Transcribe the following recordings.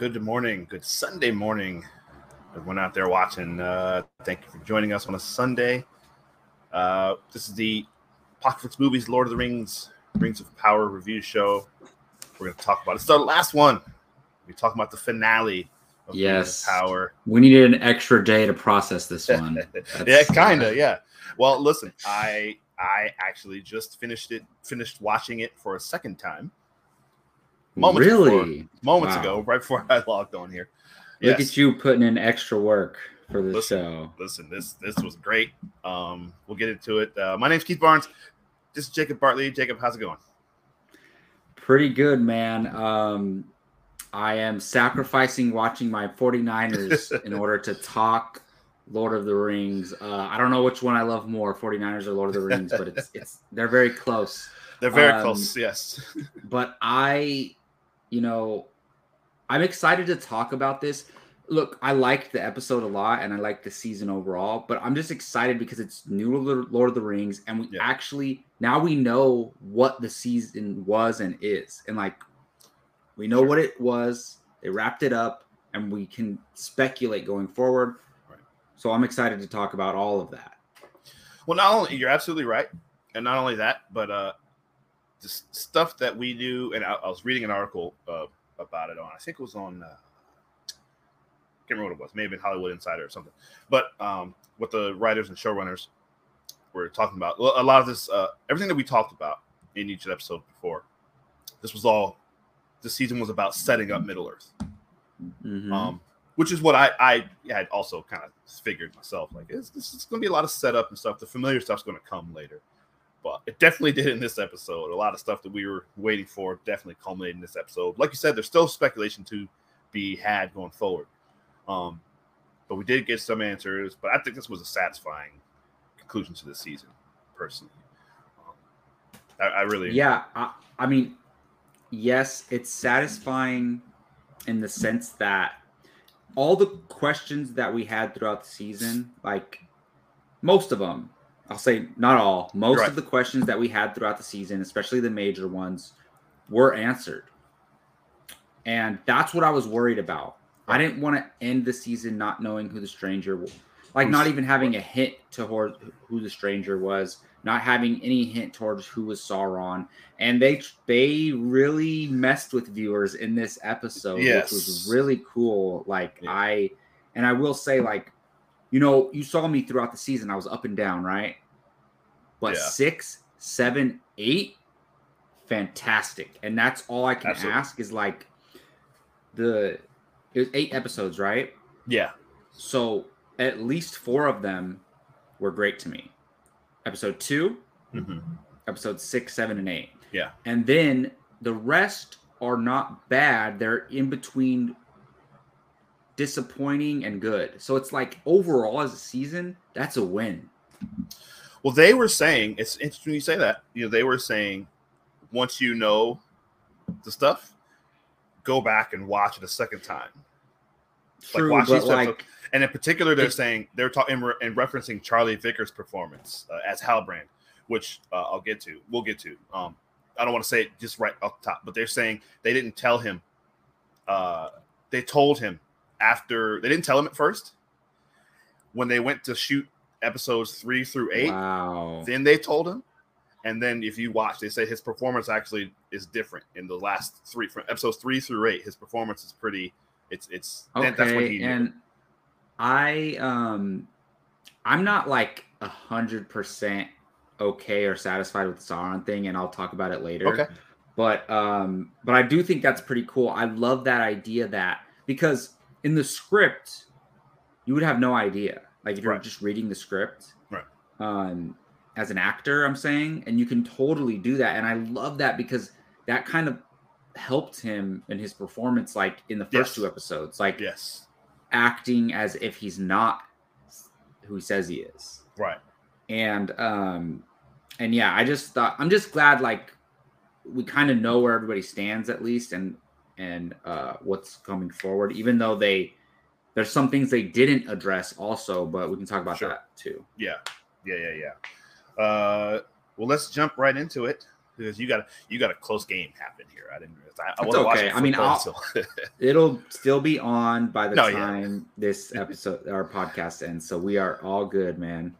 Good morning. Good Sunday morning. Everyone out there watching, uh, thank you for joining us on a Sunday. Uh, this is the Apocalypse Movies Lord of the Rings Rings of Power review show. We're going to talk about it. It's the last one. We're talking about the finale of Rings Yes. of Power. We needed an extra day to process this one. yeah, kind of. Yeah. Well, listen, I I actually just finished it, finished watching it for a second time Moments really? moments Wow. ago, right before I logged on here. Look Yes. at you putting in extra work for this Listen. show. listen, this this was great. Um, we'll get into it. Uh, my name's Keith Barnes. This is Jacob Bartley. Jacob, how's it going? Pretty good, man. Um, I am sacrificing watching my 49ers in order to talk Lord of the Rings. Uh, I don't know which one I love more, 49ers or Lord of the Rings, but it's it's they're very close. They're very Um, close. Yes. but I, you know, I'm excited to talk about this. Look, I liked the episode a lot and I liked the season overall, but I'm just excited because it's new Lord of the Rings and we Yeah. actually now we know what the season was and is. And like we know Sure. what it was. They wrapped it up and we can speculate going forward. Right. So I'm excited to talk about all of that. Well, not only you're absolutely right, and not only that, but uh, just stuff that we do. And I, I was reading an article uh, about it on. I think it was on. Uh, can't remember what it was. Maybe in Hollywood Insider or something. But um, what the writers and showrunners were talking about. Well, a lot of this, uh, everything that we talked about in each episode before, this was all. This season was about setting up Middle Earth. Mhm. um, which is what I, I had also kind of figured myself. Like, it's, this is going to be a lot of setup and stuff. The familiar stuff's going to come later, but it definitely did in this episode. A lot of stuff that we were waiting for definitely culminated in this episode. Like you said, there's still speculation to be had going forward, um, but we did get some answers. But I think this was a satisfying conclusion to the season, personally. Um, I, I really, Yeah, I, I mean, yes, it's satisfying in the sense that all the questions that we had throughout the season, like most of them, I'll say not all, most Right. of the questions that we had throughout the season, especially the major ones, were answered. And that's what I was worried about. I didn't want to end the season not knowing who the stranger was. Like not even having a hint to who the stranger was, not having any hint towards who was Sauron, and they they really messed with viewers in this episode, Yes. which was really cool. Like Yeah. I, and I will say, like, you know, you saw me throughout the season. I was up and down, right? But Yeah. six, seven, eight, fantastic, and that's all I can Absolutely. ask is like the it was eight episodes, right? yeah, So at least four of them were great to me. Episode two, Mhm. episode six, seven, and eight. Yeah. And then the rest are not bad. They're in between disappointing and good. So it's like overall as a season, that's a win. Well, they were saying it's interesting you say that. You know, they were saying once you know the stuff, go back and watch it a second time. True, watch but these like episodes. And in particular, they're It- saying they're talking in, re- in referencing Charlie Vickers' performance uh, as Halbrand, which uh, I'll get to. We'll get to. Um, I don't want to say it just right off the top, but they're saying they didn't tell him. Uh, they told him after they didn't tell him at first. When they went to shoot episodes three through eight, wow. then they told him. And then if you watch, they say his performance actually is different in the last three from episodes three through eight. His performance is pretty. It's it's that- that's what he Okay, and I um I'm not like a hundred percent okay or satisfied with the Sauron thing, and I'll talk about it later. Okay. But um, but I do think that's pretty cool. I love that idea that because in the script, you would have no idea. Like if you're Right. just reading the script, Right. Um, as an actor, I'm saying, and you can totally do that, and I love that because that kind of helped him in his performance, like in the first Yes. two episodes, like Yes. acting as if he's not who he says he is Right. and um and yeah i just thought i'm just glad like we kind of know where everybody stands at least and and uh what's coming forward even though they there's some things they didn't address also but we can talk about Sure. that too Yeah. Yeah. Yeah. Yeah. Uh, well, let's jump right into it. because you got you got a close game happen here. I didn't. I, I It's okay. I mean, so- It'll still be on by the No, yeah. time this episode, our podcast ends. So we are all good, man.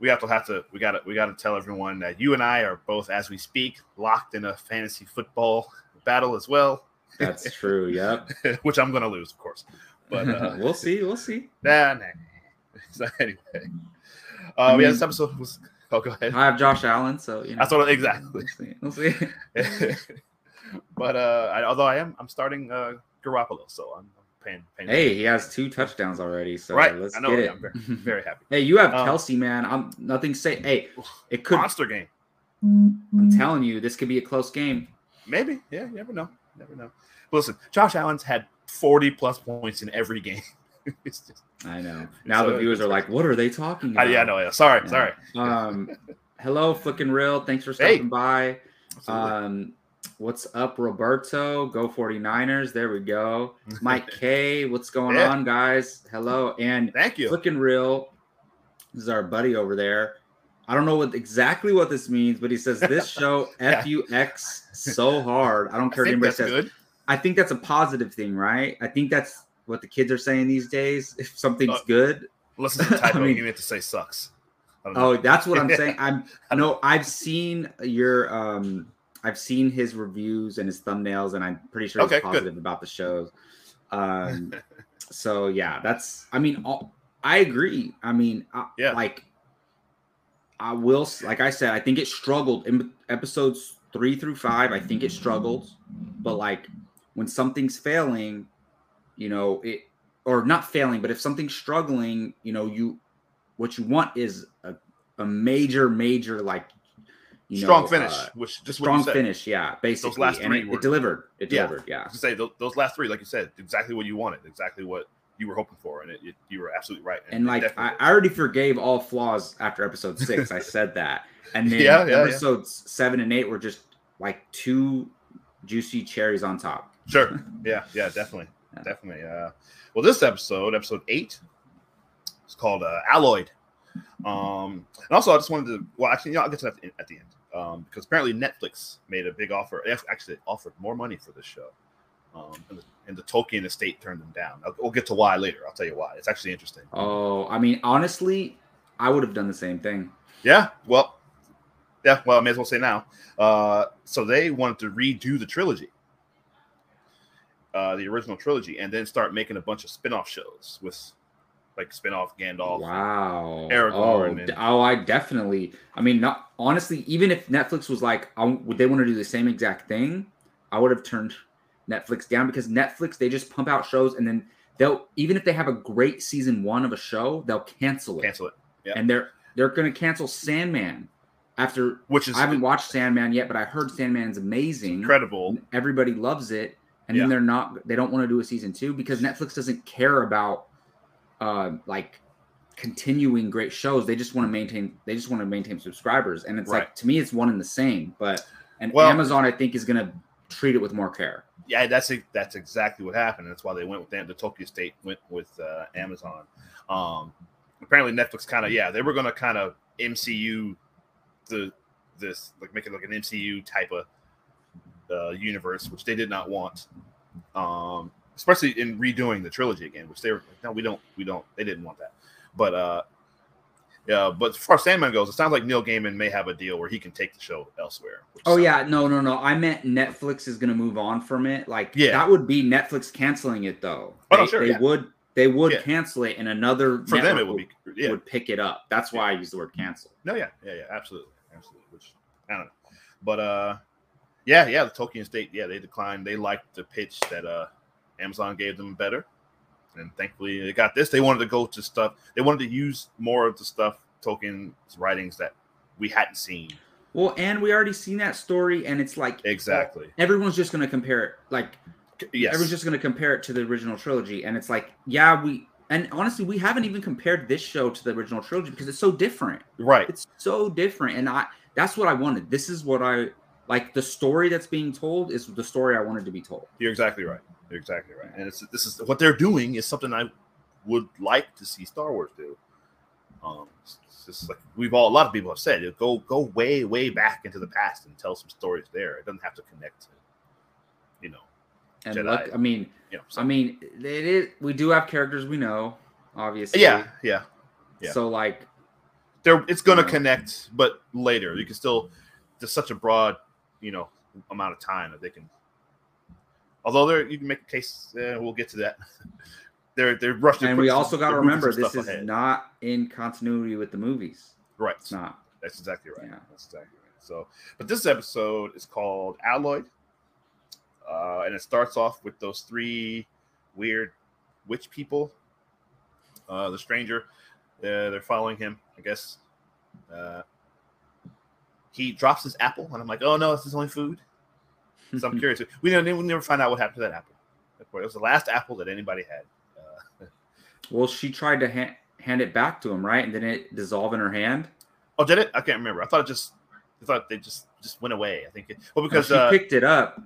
we have to have to we got to we got to tell everyone that you and I are both, as we speak, locked in a fantasy football battle as well, That's true. Yep. which I'm going to lose, of course. But uh, we'll see. We'll see. nah, nah. So anyway, uh, I yeah, this episode was. Oh, go ahead. I have Josh Allen, so you know. That's what exactly. We'll see. We'll see. but uh, I, although I am, I'm starting uh, Garoppolo, so I'm, I'm paying. paying Hey, he has two touchdowns already. So right. let's I know. get yeah, it. I'm very, very happy. hey, you have Um, Kelce, man. I'm nothing say. Hey, it could. Monster game. I'm telling you, this could be a close game. Maybe. Yeah. You never know. Never know. But listen, Josh Allen's had 40 plus points in every game. just. I know. Now So the viewers are like, "What are they talking I, about?" yeah. No. Yeah. Sorry. Yeah. Sorry. Um, hello, flicking real. Thanks for Hey. stopping by. Um, what's up, Roberto? Go 49ers. There we go. Mike K. What's going Yeah. on, guys? Hello. And Thank you. flicking real. This is our buddy over there. I don't know what exactly what this means, but he says this show Yeah. FUX so hard. I don't I care what anybody says. good. I think that's a positive thing, right? I think that's what the kids are saying these days. If something's Uh, good, Listen to the I typo. mean- you meant to say sucks. I. Oh, that's what I'm saying. I'm I no, I've seen your um I've seen his reviews and his thumbnails, and I'm pretty sure Okay, he's good. positive about the shows. Um so yeah, that's I mean all, I agree. I mean I, Yeah. like I will like I said, I think it struggled in episodes three through five, I think it struggled, but like when something's failing, you know, it or not failing, but if something's struggling, you know, you what you want is a, a major, major like you strong know, finish, uh, which just strong finish, yeah, basically. last and three it, were- it delivered. It Yeah. delivered, yeah. to say those, those last three, like you said, exactly what you wanted, exactly what you were hoping for, and it, it, you were absolutely right. And it like I, I already forgave all flaws after episode six. I said that. And then yeah, yeah. episodes seven and eight were just like two juicy cherries on top. Sure, yeah, yeah, definitely, Yeah. definitely. Uh, well, this episode, episode eight, it's called uh, Alloyed. Um, and also, I just wanted to, well, actually, you know, I'll get to that at the, end, um, because apparently Netflix made a big offer. They Actually, offered more money for this show, um, and the, and the Tolkien estate turned them down. I'll, we'll get to why later. I'll tell you why. It's actually interesting. Oh, I mean, honestly, I would have done the same thing. Yeah, well, yeah, well, I may as well say now. Uh, so they wanted to redo the trilogy, uh, the original trilogy, and then start making a bunch of spin-off shows with like spin-off Gandalf. Wow. Aragorn oh, and- oh, I definitely. I mean, not honestly. Even if Netflix was like, I, would they want to do the same exact thing? I would have turned Netflix down because Netflix they just pump out shows and then they'll even if they have a great season one of a show, they'll cancel it. Cancel it, yeah. And they're they're going to cancel Sandman after. which is I haven't watched Sandman yet, but I heard Sandman's amazing. incredible. Everybody loves it, and Yeah. then they're not. They don't want to do a season two because Netflix doesn't care about, uh, like continuing great shows. They just want to maintain. They just want to maintain subscribers, and it's like to me, it's one and the same. But and Well- Amazon, I think, is going to treat it with more care. Yeah, that's that's exactly what happened. That's why they went with them the Tolkien estate went with uh, Amazon. Um, apparently, Netflix kind of yeah, they were going to kind of MCU the this like make it like an MCU type of uh, universe, which they did not want. Um, especially in redoing the trilogy again, which they were like, no, we don't, we don't, they didn't want that. But uh, yeah, but as far as Sandman goes, it sounds like Neil Gaiman may have a deal where he can take the show elsewhere. Oh yeah, no, no, no. I meant Netflix is going to move on from it. Like Yeah. that would be Netflix canceling it though. Oh, no, they, sure, they yeah. would. They would Yeah. cancel it, and another for them it would be yeah, would pick it up. That's why I use the word cancel. No, yeah, yeah, yeah, absolutely, absolutely. Which I don't know, but uh, yeah, yeah, the Tolkien estate, yeah, they declined. They liked the pitch that uh, Amazon gave them better, and thankfully they got this. They wanted to go to stuff. They wanted to use more of the stuff Tolkien's writings that we hadn't seen Well, and we already seen that story, and it's like exactly. everyone's just going to compare it. Like Yes, everyone's just going to compare it to the original trilogy, and it's like, yeah, we. And honestly, we haven't even compared this show to the original trilogy because it's so different. right. It's so different, and I that's what I wanted. This is what I like. The story that's being told is the story I wanted to be told. You're exactly right. You're exactly right. And it's this is what they're doing is something I would like to see Star Wars do. Um, It's just like we've all a lot of people have said, go go way way back into the past and tell some stories there. It doesn't have to connect to, you know, And Jedi. look, I mean, you know. I mean, it is. We do have characters we know, obviously. yeah, yeah. yeah. So like, There, it's gonna Yeah. connect, but later you can still. There's such a broad, you know, amount of time that they can. Although there, you can make a case. Uh, we'll get to that. they're they're rushing. and we also got to remember this is not in continuity with the movies. right. It's not. That's exactly right. Yeah. That's exactly right. So, but this episode is called Alloyed, uh, and it starts off with those three weird witch people. Uh, the stranger, uh, they're following him. I guess uh, he drops his apple, and I'm like, oh no, it's his only food. So I'm curious. We never, we never find out what happened to that apple. It was the last apple that anybody had. Uh, Well, she tried to ha- hand it back to him, right? And then it dissolved in her hand. oh, did it? I can't remember. I thought it just. I thought they just just went away. I think. It, well, No, because she uh, picked it up.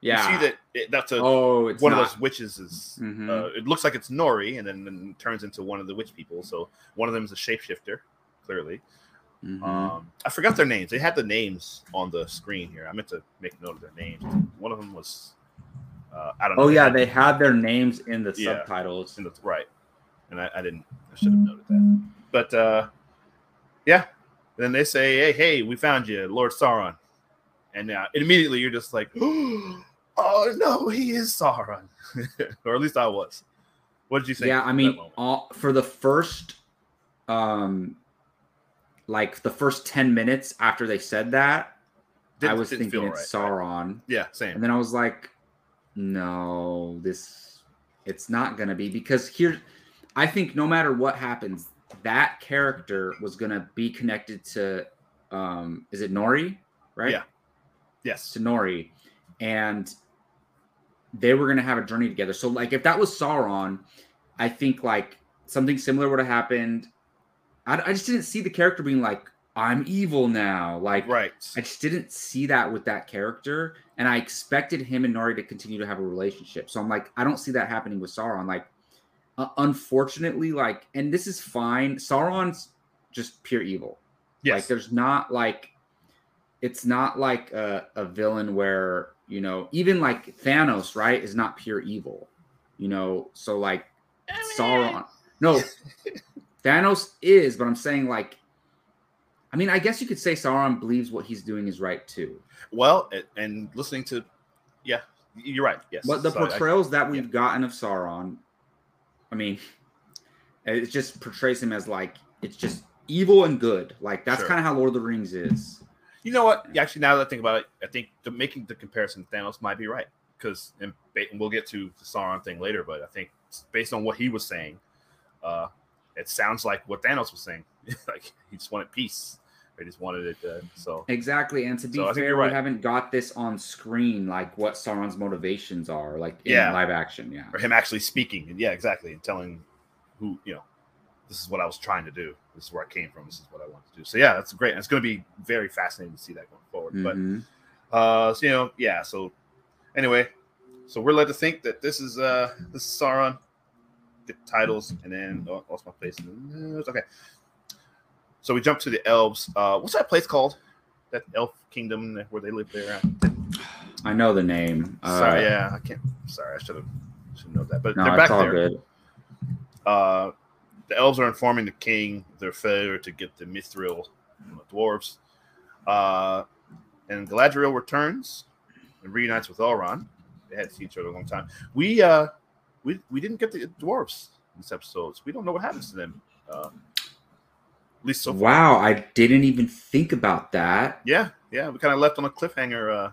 Yeah. You see that it, that's a oh, it's one not. of those witches is. Mhm. Uh, it looks like it's Nori, and then, then turns into one of the witch people. So one of them is a shapeshifter, clearly. Mhm. Um, I forgot their names. They had the names on the screen here. I meant to make note of their names. One of them was. Uh, I don't know. oh yeah, they had their names in the Yeah. subtitles. in the right, and I, I didn't. I should have noted that. But uh, yeah, and then they say, "Hey, hey, we found you, Lord Sauron," and now immediately you're just like, "Oh no, he is Sauron," or at least I was. What did you think? Yeah, I mean, all, for the first, um, like the first ten minutes after they said that, I Didn't- was thinking it's right, right. Sauron, yeah, same. and then I was like, no, this, it's not gonna be because here, I think no matter what happens, that character was gonna be connected to, um, is it Nori, right? Yeah. yes, to Nori, and they were gonna have a journey together. So like if that was Sauron, I think like something similar would have happened. I, I just didn't see the character being like, I'm evil now. Like right. I just didn't see that with that character. And I expected him and Nori to continue to have a relationship. So I'm like, I don't see that happening with Sauron. Like, uh, unfortunately, like, and this is fine. Sauron's just pure evil. Yes. Like, there's not like, it's not like a, a villain where, you know, even like Thanos, right, is not pure evil, you know? So, like, Sauron, no, Thanos is, but I'm saying, like, I mean, I guess you could say Sauron believes what he's doing is right too. well, and, listening to, yeah, you're right. Yes, But the Sorry, I- portrayals that we've gotten of Sauron, I mean, it just portrays him as like it's just evil and good. Like that's Sure. kind of how Lord of the Rings is. You know what? Actually, now that I think about it, I think the, making the comparison to Thanos might be right because, and we'll get to the Sauron thing later, but I think based on what he was saying, uh, it sounds like what Thanos was saying. like he just wanted peace. He just wanted it. Uh, so Exactly. And to be So fair, you're we haven't got this on screen, like what Sauron's motivations are, like in Yeah. live action. Yeah. or him actually speaking, and yeah, exactly, and telling who you know, this is what I was trying to do. This is where I came from. This is what I want to do. So yeah, that's great. And it's going to be very fascinating to see that going forward. But Mhm. Uh, so, you know, yeah. So, anyway, so we're led to think that this is uh this is Sauron. The titles, and then oh, lost my place. Uh, Okay. So we jump to the elves. Uh, what's that place called? That elf kingdom where they live there. I know the name. Uh, sorry, yeah, I can't. Sorry, I should have should know that. But No, they're back all there. good. Uh, the elves are informing the king their failure to get the mithril from the dwarves. Uh, and Galadriel returns and reunites with Elrond. They had seen each other a long time. We uh, we we didn't get the dwarves in this episode. So we don't know what happens to them. Um, at least so far. Wow, I didn't even think about that. Yeah, yeah. We kind of left on a cliffhanger. Uh,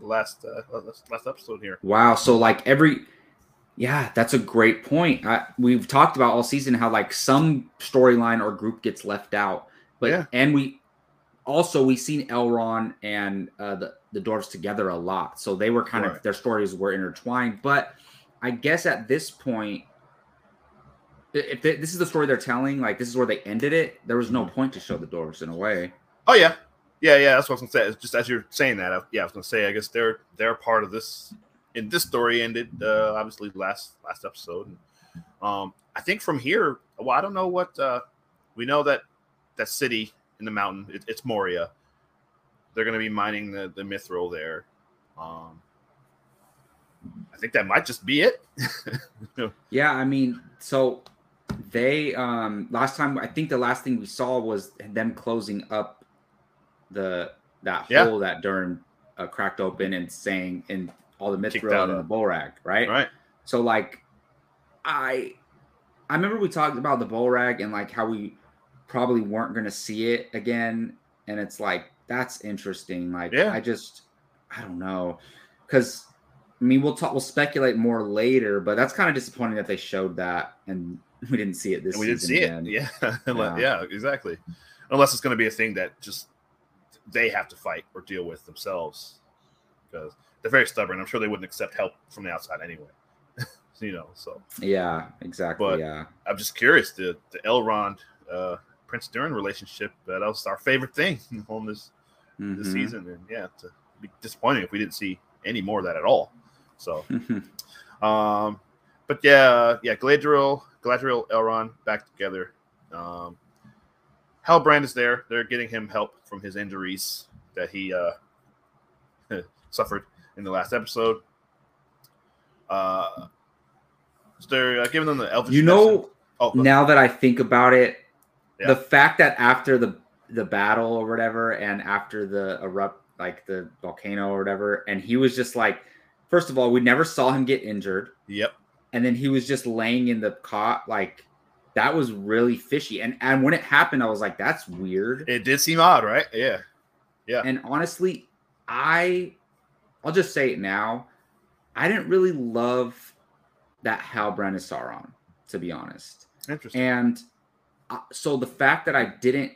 last uh, last, episode here. Wow. So like every yeah, that's a great point. I, we've talked about all season how like some storyline or group gets left out, but Yeah. and we also we've seen Elrond and uh, the the dwarves together a lot, so they were kind Right. of their stories were intertwined. But I guess at this point, if this is the story they're telling, like this is where they ended it, there was no point to show the doors in a way. Oh yeah, yeah, yeah. That's what I was gonna say. Just as you're saying that, I, yeah, I was gonna say. I guess they're they're part of this. And this story ended uh, obviously last last episode. Um, I think from here, well, I don't know what uh, we know that that city in the mountain. It, it's Moria. They're to be mining the the mithril there. Um, I think that might just be it. Yeah, I mean, so they um last time I think the last thing we saw was them closing up the that Yeah. hole that Durin uh, cracked open and saying and all the mithril and the Balrog, right? right? So like I I remember we talked about the Balrog and like how we probably weren't gonna see it again. And it's like that's interesting. Like Yeah. I just I don't know. Cause I mean we'll talk we'll speculate more later, but that's kind of disappointing that they showed that and we didn't see it this And we didn't season see again. it. Yeah. Yeah. yeah, exactly. Unless it's going to be a thing that just they have to fight or deal with themselves because they're very stubborn. I'm sure they wouldn't accept help from the outside anyway. you know, so Yeah, exactly. But- yeah. I'm just curious the the Elrond uh, Prince Durin relationship. Uh, that was our favorite thing on this this Mhm. season, and yeah, to be disappointing if we didn't see any more of that at all. So, um, but yeah, yeah, Galadriel, Galadriel, Elrond back together. Um, Halbrand is there. They're getting him help from his injuries that he uh, suffered in the last episode. Uh, so they're uh, giving them the elvish. you know, oh, now that I think about it, Yeah. the fact that after the the battle or whatever, and after the erupt like the volcano or whatever, and he was just like, first of all, we never saw him get injured, yep, and then he was just laying in the cot like that was really fishy. And and when it happened, I was like, that's weird. it did seem odd, right? Yeah, Yeah. And honestly, I I'll just say it now. I didn't really love that Halbrand is Sauron, to be honest. interesting. And uh, so the fact that I didn't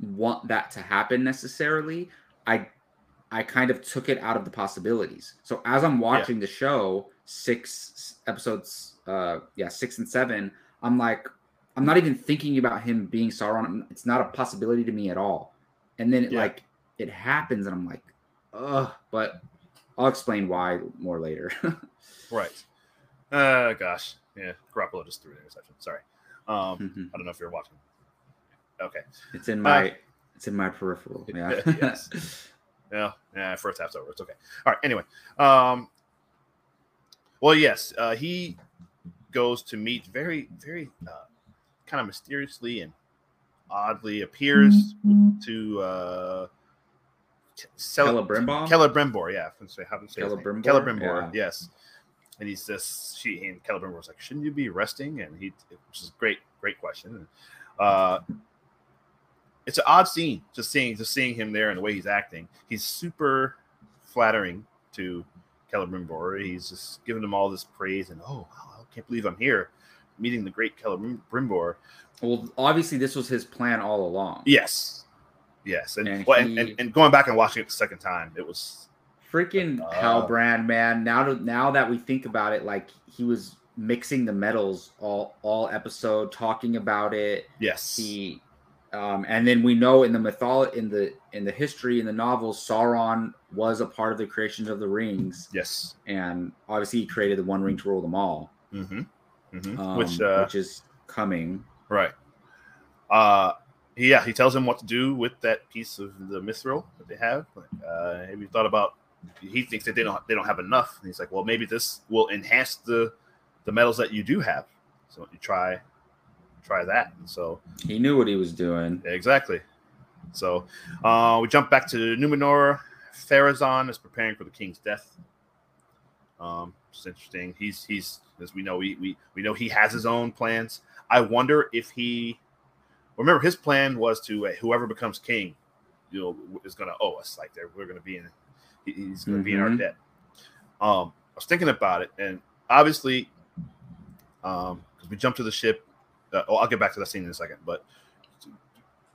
want that to happen necessarily, I I kind of took it out of the possibilities. So as I'm watching the show, six episodes, uh, yeah, six and seven, I'm like, I'm not even thinking about him being Sauron. It's not a possibility to me at all. And then it, Yeah. like it happens, and I'm like, ugh. But I'll explain why more later. Right. Uh, gosh. Yeah. Garoppolo just threw an interception. Sorry. Um, I don't know if you're watching. Okay. It's in my it's in my peripheral. Yeah. Yes. Yeah. Yeah. First half's over. It's okay. All right. Anyway. Um, well, yes. Uh, he goes to meet very, very uh, kind of mysteriously and oddly appears to uh, Cel- Celebrimbor? Celebrimbor, yeah. I can say how to say. Celebrimbor? Celebrimbor, Yeah. yes. And he's just she and was like, shouldn't you be resting? And he, which is a great, great question. Uh, it's an odd scene, just seeing, just seeing him there and the way he's acting. He's super flattering to Celebrimbor. He's just giving him all this praise and oh, wow, I can't believe I'm here, meeting the great Celebrimbor. Well, obviously this was his plan all along. Yes, yes, and And well, he- and, and going back and watching it the second time, it was Freaking Uh, Halbrand, man. Now to, now that we think about it, like he was mixing the metals all all episode, talking about it. yes, He um, and then we know in the mytholo- in the in the history in the novels, Sauron was a part of the creation of the rings, yes. and obviously he created the One Ring to rule them all, Mm-hmm. Mm-hmm. um, which, uh, which is coming. right. Uh, yeah, he tells him what to do with that piece of the mithril that they have. Uh, have you thought about? He thinks that they don't they don't have enough. And he's like, well, maybe this will enhance the the metals that you do have. So you try try that. And so He knew what he was doing. exactly. So uh, we jump back to Numenor. Pharazon is preparing for the king's death. Um, it's interesting. He's he's as we know we, we we know he has his own plans. I wonder if he remember his plan was to uh, whoever becomes king, you know, is going to owe us. Like they're, we're going to be in he's going to be in our Mhm. debt. Um, I was thinking about it, and obviously, um, because we jump to the ship. Uh, oh, I'll get back to that scene in a second, but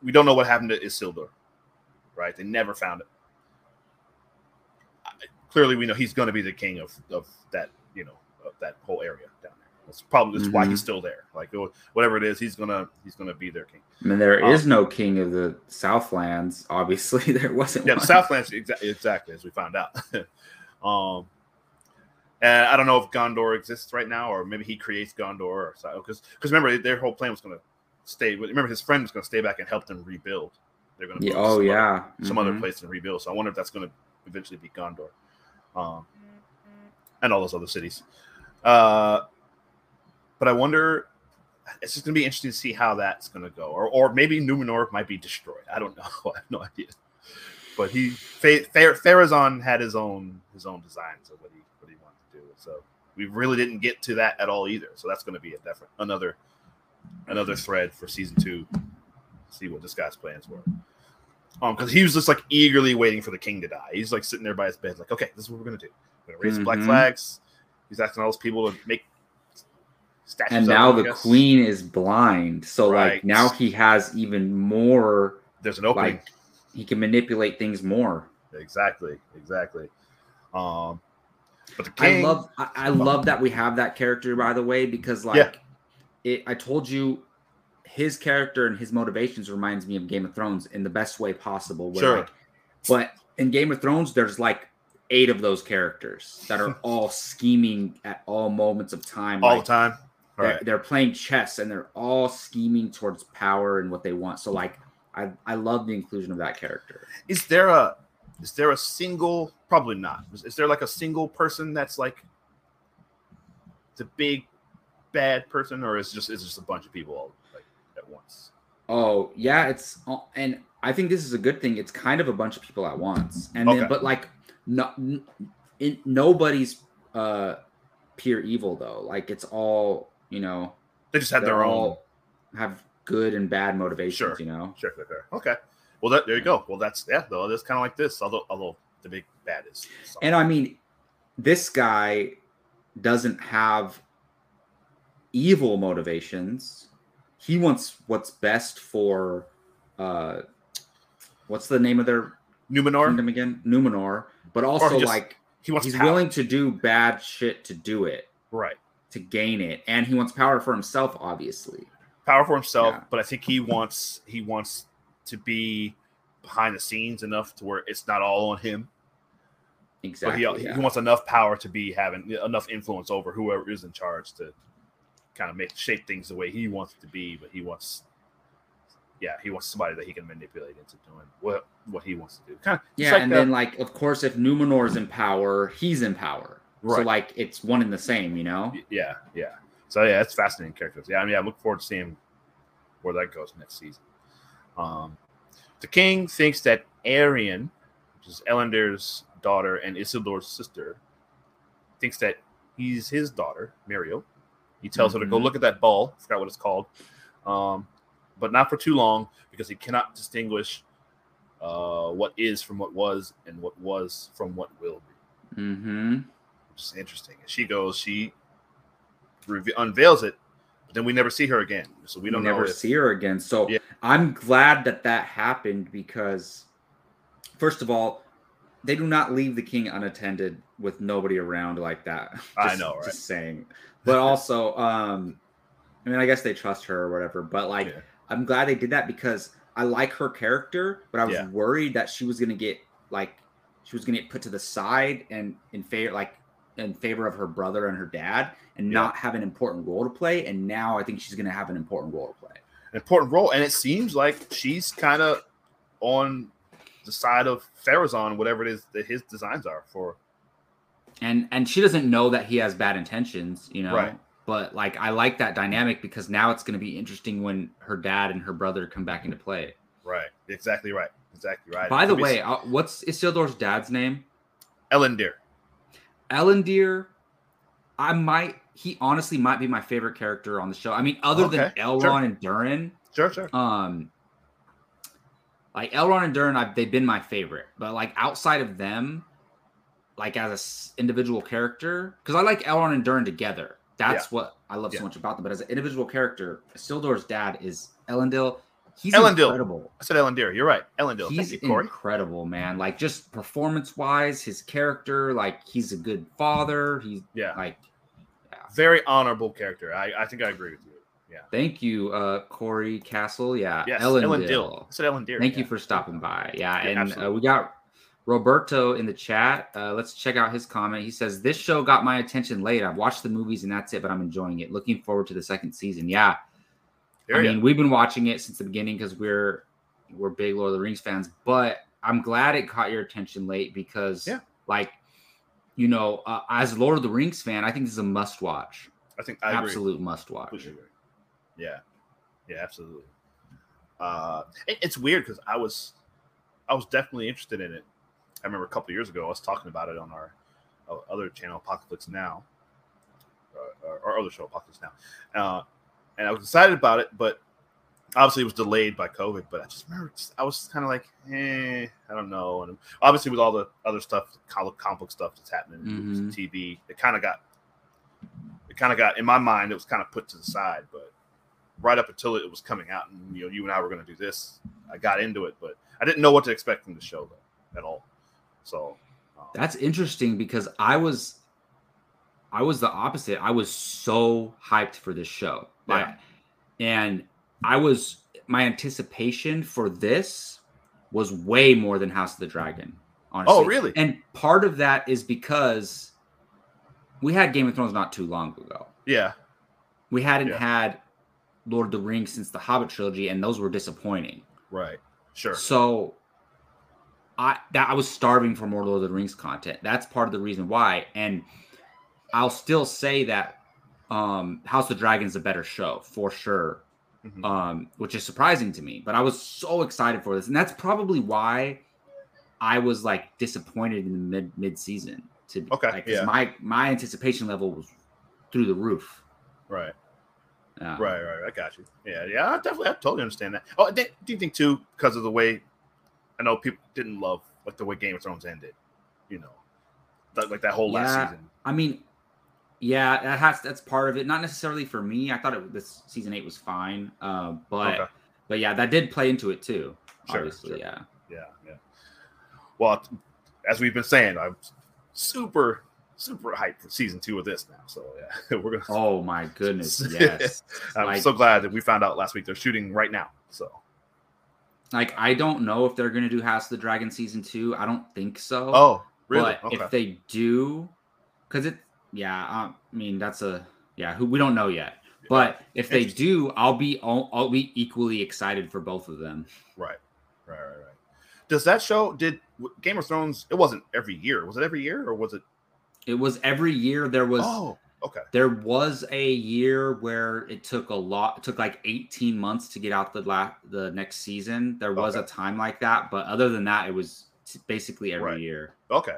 we don't know what happened to Isildur, right? They never found it. I- Clearly, we know he's going to be the king of of that, you know, of that whole area down there. That's probably that's why Mhm. he's still there. Like oh, whatever it is, he's gonna he's gonna be their king. I mean, there Um, is no king of the Southlands. Obviously, there wasn't. Yeah, the Southlands exactly exactly as we found out. um, and I don't know if Gondor exists right now, or maybe he creates Gondor, or because because remember their whole plan was going to stay. with Remember, his friend was going to stay back and help them rebuild. They're going to Yeah, oh yeah. some other place and rebuild. So I wonder if that's going to eventually be Gondor, um, and all those other cities. Uh, but I wonder. It's just going to be interesting to see how that's going to go, or or maybe Numenor might be destroyed. I don't know. I have no idea. But he, Fa- Fa- Pharazon had his own his own designs of what he what he wanted to do. So we really didn't get to that at all either. So that's going to be a different another another thread for season two. See what this guy's plans were. Um, because he was just like eagerly waiting for the king to die. He's like sitting there by his bed, like, okay, this is what we're gonna do. We're gonna raise the black flags. He's asking all those people to make statues. And now I the queen is blind, so Right. like now he has even more. There's an opening. Like he can manipulate things more. exactly, exactly. Um, but the I love I, I love that we have that character by the way because like Yeah. it I told you his character and his motivations reminds me of Game of Thrones in the best way possible. Where Sure. like, but in Game of Thrones, there's like eight of those characters that are all scheming at all moments of time. all like, the time. All they're, right. they're playing chess and they're all scheming towards power and what they want. So like I, I love the inclusion of that character. Is there a is there a single probably not. Is, is there like a single person that's like the big bad person or is it just is just a bunch of people all like at once? Oh yeah, it's and I think this is a good thing. It's kind of a bunch of people at once, and Okay. then but like no, in, nobody's uh pure evil though. Like it's all you know. They just had their own have good and bad motivations. Sure. You know. Sure, sure, sure. Okay. Well, that, there you go. Well, that's yeah. Though that's kind of like this. Although, although the big bad is. And I mean, this guy doesn't have evil motivations. He wants what's best for uh what's the name of their Numenor. kingdom again? Numenor. But also just like He wants he's power. willing to do bad shit to do it, right to gain it. And he wants power for himself, obviously. power for himself. Yeah. But I think he wants he wants to be behind the scenes enough to where it's not all on him. Exactly. but he, yeah. he wants enough power to be having enough influence over whoever is in charge to kind of make shape things the way he wants it to be. But he wants, yeah, he wants somebody that he can manipulate into doing what what he wants to do. Kind of, yeah, and then like of course if Numenor's in power, he's in power. So like it's one and the same, you know? yeah, yeah. So yeah, it's fascinating characters. Yeah, I mean, I look forward to seeing where that goes next season. Um, the king thinks that Arian, which is Ellender's daughter and Isildur's sister, thinks that he's his daughter, Miriel. He tells her to go Mhm. look at that ball. I forgot what it's called. Um, but not for too long because he cannot distinguish uh, what is from what was and what was from what will be Mm-hmm. which is interesting. And she goes, she reve- unveils it, then we never see her again. So we We don't never know if see her again. So Yeah. I'm glad that that happened because, first of all, they do not leave the king unattended with nobody around like that. I know, right? Just saying. But also, um, I mean, I guess they trust her or whatever. But like, Yeah. I'm glad they did that because I like her character, but I was Yeah. worried that she was gonna get like she was gonna get put to the side and in favor like in favor of her brother and her dad and Yeah. not have an important role to play. And now I think she's gonna have an important role to play. an important role, and it seems like she's kind of on the side of Pharazon, whatever it is that his designs are for. and and she doesn't know that he has bad intentions you know Right. but like i like that dynamic because now it's going to be interesting when her dad and her brother come back into play Right, exactly right, exactly right. by the be way uh, what's isildur's dad's name Ellendir. ellendir i might he honestly might be my favorite character on the show i mean other than Okay, elrond sure. and durin Sure, sure. um like elrond and durin I've, they've been my favorite but like outside of them like as a s- individual character because i like elrond and durin together that's what i love Yeah. so much about them but as an individual character Isildur's dad is elendil he's Elendil. incredible I said Ellendir. You're right, Ellendir. he's you, Corey. incredible man like just performance wise his character like he's a good father he's Yeah, like very honorable character. I, I think I agree with you. Yeah. thank you uh corey castle yeah Yes, elendil. Dill. I said Ellendir. Thank yeah. you for stopping by. Yeah, Yeah, and uh, we got Roberto in the chat. Uh, let's check out his comment. He says, "This show got my attention late. I've watched the movies and that's it, but I'm enjoying it. Looking forward to the second season." Yeah, I mean, we've been watching it since the beginning because we're we're big Lord of the Rings fans, but I'm glad it caught your attention late because, Yeah. like, you know, uh, as Lord of the Rings fan, I think this is a must watch, I think I agree. absolute must watch. Yeah, yeah, absolutely. Uh, it- it's weird because I was, I was definitely interested in it. I remember a couple years ago I was talking about it on our uh, other channel, Apocalypse Now, uh, our other show, Apocalypse Now, uh, and I was excited about it, but obviously it was delayed by COVID. But I just remember I was kind of like, eh, I don't know. And obviously with all the other stuff, book stuff that's happening, and TV, it kind of got, it kind of got in my mind. It was kind of put to the side, but right up until it was coming out, and you know, you and I were going to do this, I got into it, but I didn't know what to expect from the show though at all. So um, That's interesting because I was I was the opposite. I was so hyped for this show. Yeah. and I was my anticipation for this was way more than House of the Dragon. Honestly. Oh, really? And part of that is because we had Game of Thrones not too long ago. yeah, We hadn't Yeah. had Lord of the Rings since the Hobbit trilogy, and those were disappointing. right, sure, So I that I was starving for more Lord of the Rings content. That's part of the reason why. And I'll still say that um House of Dragons is a better show for sure. Mhm. Um, which is surprising to me. But I was so excited for this. And that's probably why I was like disappointed in the mid mid season to be Okay, like yeah. my my anticipation level was through the roof. right. Uh, Right, right, I got you. Yeah, yeah, I definitely, I totally understand that. Oh, do do you think too, because of the way I know people didn't love like the way Game of Thrones ended, you know, that, like that whole last season. I mean, yeah, that has that's part of it. Not necessarily for me. I thought it this season eight was fine, uh, but Okay. but yeah, that did play into it too. Sure, obviously, sure. yeah. Yeah, yeah. Well, as we've been saying, I'm super, super hyped for season two of this now. So yeah, we're gonna. Oh my goodness, yes. I'm like, so glad that we found out last week they're shooting right now. So like I don't know if they're gonna do House of the Dragon season two. I don't think so. oh, really? But okay. if they do, because it, yeah, I mean that's a yeah. Who we don't know yet. But if they do, I'll be I'll, I'll be equally excited for both of them. Right, right, right, right. Does that show? Did Game of Thrones? It wasn't every year. Was it every year, or was it? It was every year there was oh, okay. There was a year where it took a lot. It took like 18 months to get out the la- the next season. There was Okay. a time like that, but other than that, it was basically every Right. year. Okay.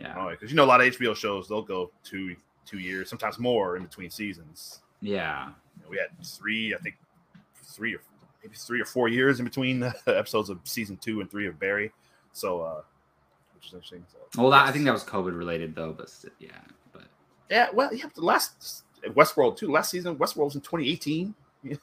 Yeah, All right. Because you know a lot of HBO shows they'll go two two years, sometimes more in between seasons. yeah, You know, we had three, I think, three or maybe three or four years in between the episodes of season two and three of Barry. So, uh, which is interesting. So, well, that, I think that was COVID related though, but yeah, but yeah. Well, yeah. The last Westworld too. Last season, Westworld was in 2018.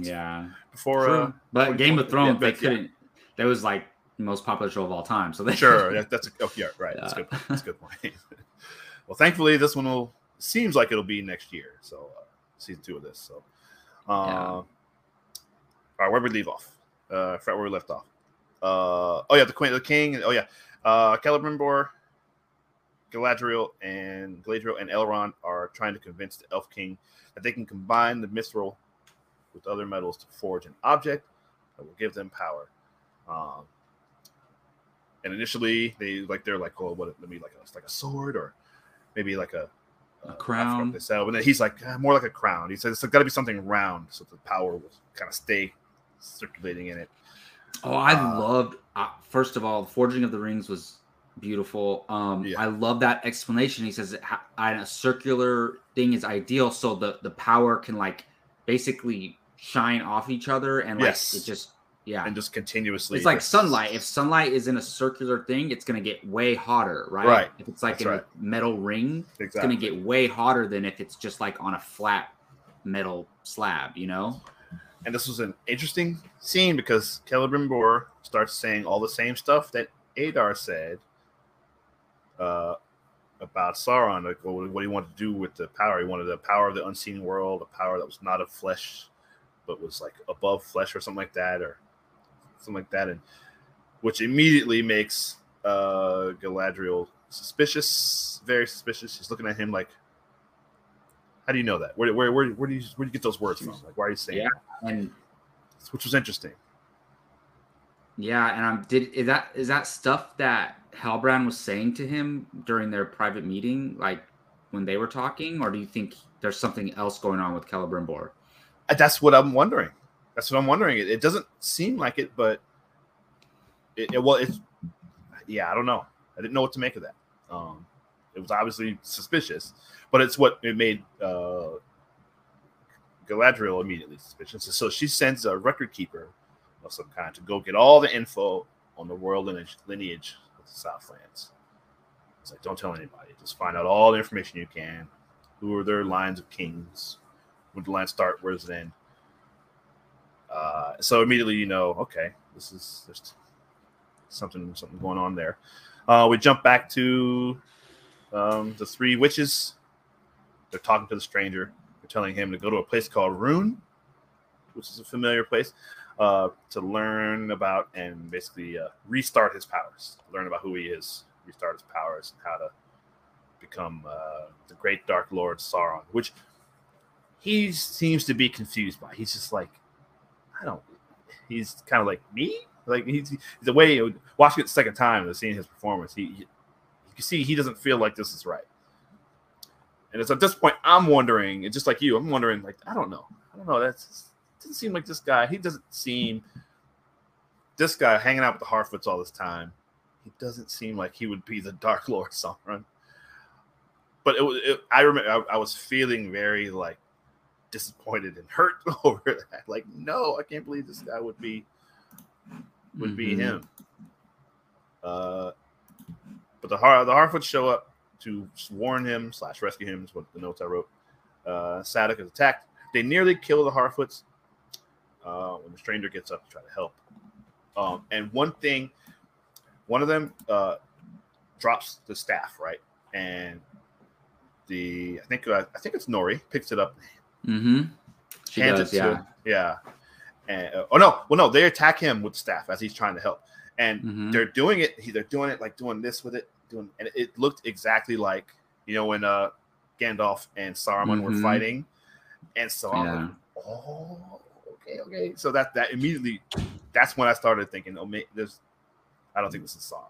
Yeah, Before. Uh, but Game of Thrones, yeah, they but yeah. couldn't. That was like most popular show of all time. So they sure. That, that's a, oh, yeah. Right. That's a good. point. That's a good point. well, thankfully, this one will seems like it'll be next year. So, uh, season two of this. So, uh, Yeah. all right. Where we leave off? Uh, I forgot where we left off. Uh, oh yeah, the queen, the king. Oh yeah, uh, Celebrimbor, Galadriel, and Galadriel and Elrond are trying to convince the Elf King that they can combine the mithril with other metals to forge an object that will give them power. Um, and initially, they like they're like, oh, what? Let me like a, like a sword or maybe like a, A uh, crown. They sell, but then he's like "Ah, more like a crown. He says it's got to be something round so the power will kind of stay circulating in it. Oh, I Uh, loved. Uh, first of all, the Forging of the Rings was beautiful. Um, Yeah. I love that explanation. He says ha- a circular thing is ideal, so the the power can like basically shine off each other, and like Yes. it just yeah. and just continuously. It's like just- sunlight. If sunlight is in a circular thing, it's gonna get way hotter, right? Right. If it's like That's in right. a metal ring, it's gonna get way hotter than if it's just like on a flat metal slab. You know? and this was an interesting scene because Celebrimbor starts saying all the same stuff that Adar said uh, about Sauron, like what, what he wanted to do with the power. He wanted the power of the unseen world, a power that was not of flesh, but was like above flesh or something like that, or something like that, and which immediately makes uh, Galadriel suspicious, very suspicious. She's looking at him like, How do you know that? Where where where, where do you where do you get those words from? Like why are you saying? Yeah, that? and which was interesting. Yeah, and I'm did is that is that stuff that Halbrand was saying to him during their private meeting, like when they were talking, or do you think there's something else going on with Celebrimbor? Uh, that's what I'm wondering. That's what I'm wondering. It, it doesn't seem like it, but it, it well, it's yeah, I don't know. I didn't know what to make of that. Um, it was obviously suspicious, but it's what it made uh, Galadriel immediately suspicious. So she sends a record keeper of some kind to go get all the info on the world lineage, lineage of the Southlands. It's like, don't tell anybody. Just find out all the information you can. Who are their lines of kings? When the lines start? Where does it end? Uh, so immediately you know, okay, this is there's something something going on there. Uh, we jump back to um, the three witches. They're talking to the stranger. They're telling him to go to a place called Rhûn, which is a familiar place, uh, to learn about and basically uh, restart his powers. Learn about who he is, restart his powers, and how to become uh, the great Dark Lord Sauron, which he seems to be confused by. He's just like, I don't. He's kind of like me. Like he's the way watching it the second time and seeing his performance, he, he you see he doesn't feel like this is right. And it's at this point I'm wondering, and just like you, I'm wondering, like I don't know, I don't know. That's doesn't seem like this guy. He doesn't seem this guy hanging out with the Harfoots all this time. He doesn't seem like he would be the Dark Lord Sauron. But it was. It, I remember I, I was feeling very like disappointed and hurt over that. Like, no, I can't believe this guy would be would mm-hmm. be him. Uh, but the Har the Harfoot show up to warn him slash rescue him is what the notes I wrote. Uh, Sadoc is attacked. They nearly kill the Harfoots uh, when the stranger gets up to try to help. Um, and one thing, one of them uh, drops the staff right, and the I think uh, I think it's Nori picks it up. Mm-hmm. She does, yeah, to, yeah. And uh, oh no, well no, they attack him with staff as he's trying to help, and mm-hmm. they're doing it. They're doing it like doing this with it, doing, and it looked exactly like you know when uh Gandalf and Saruman mm-hmm. were fighting, and so yeah. I'm like, oh, okay, okay. So that that immediately, that's when I started thinking, oh, maybe there's, I don't think this is Sauron,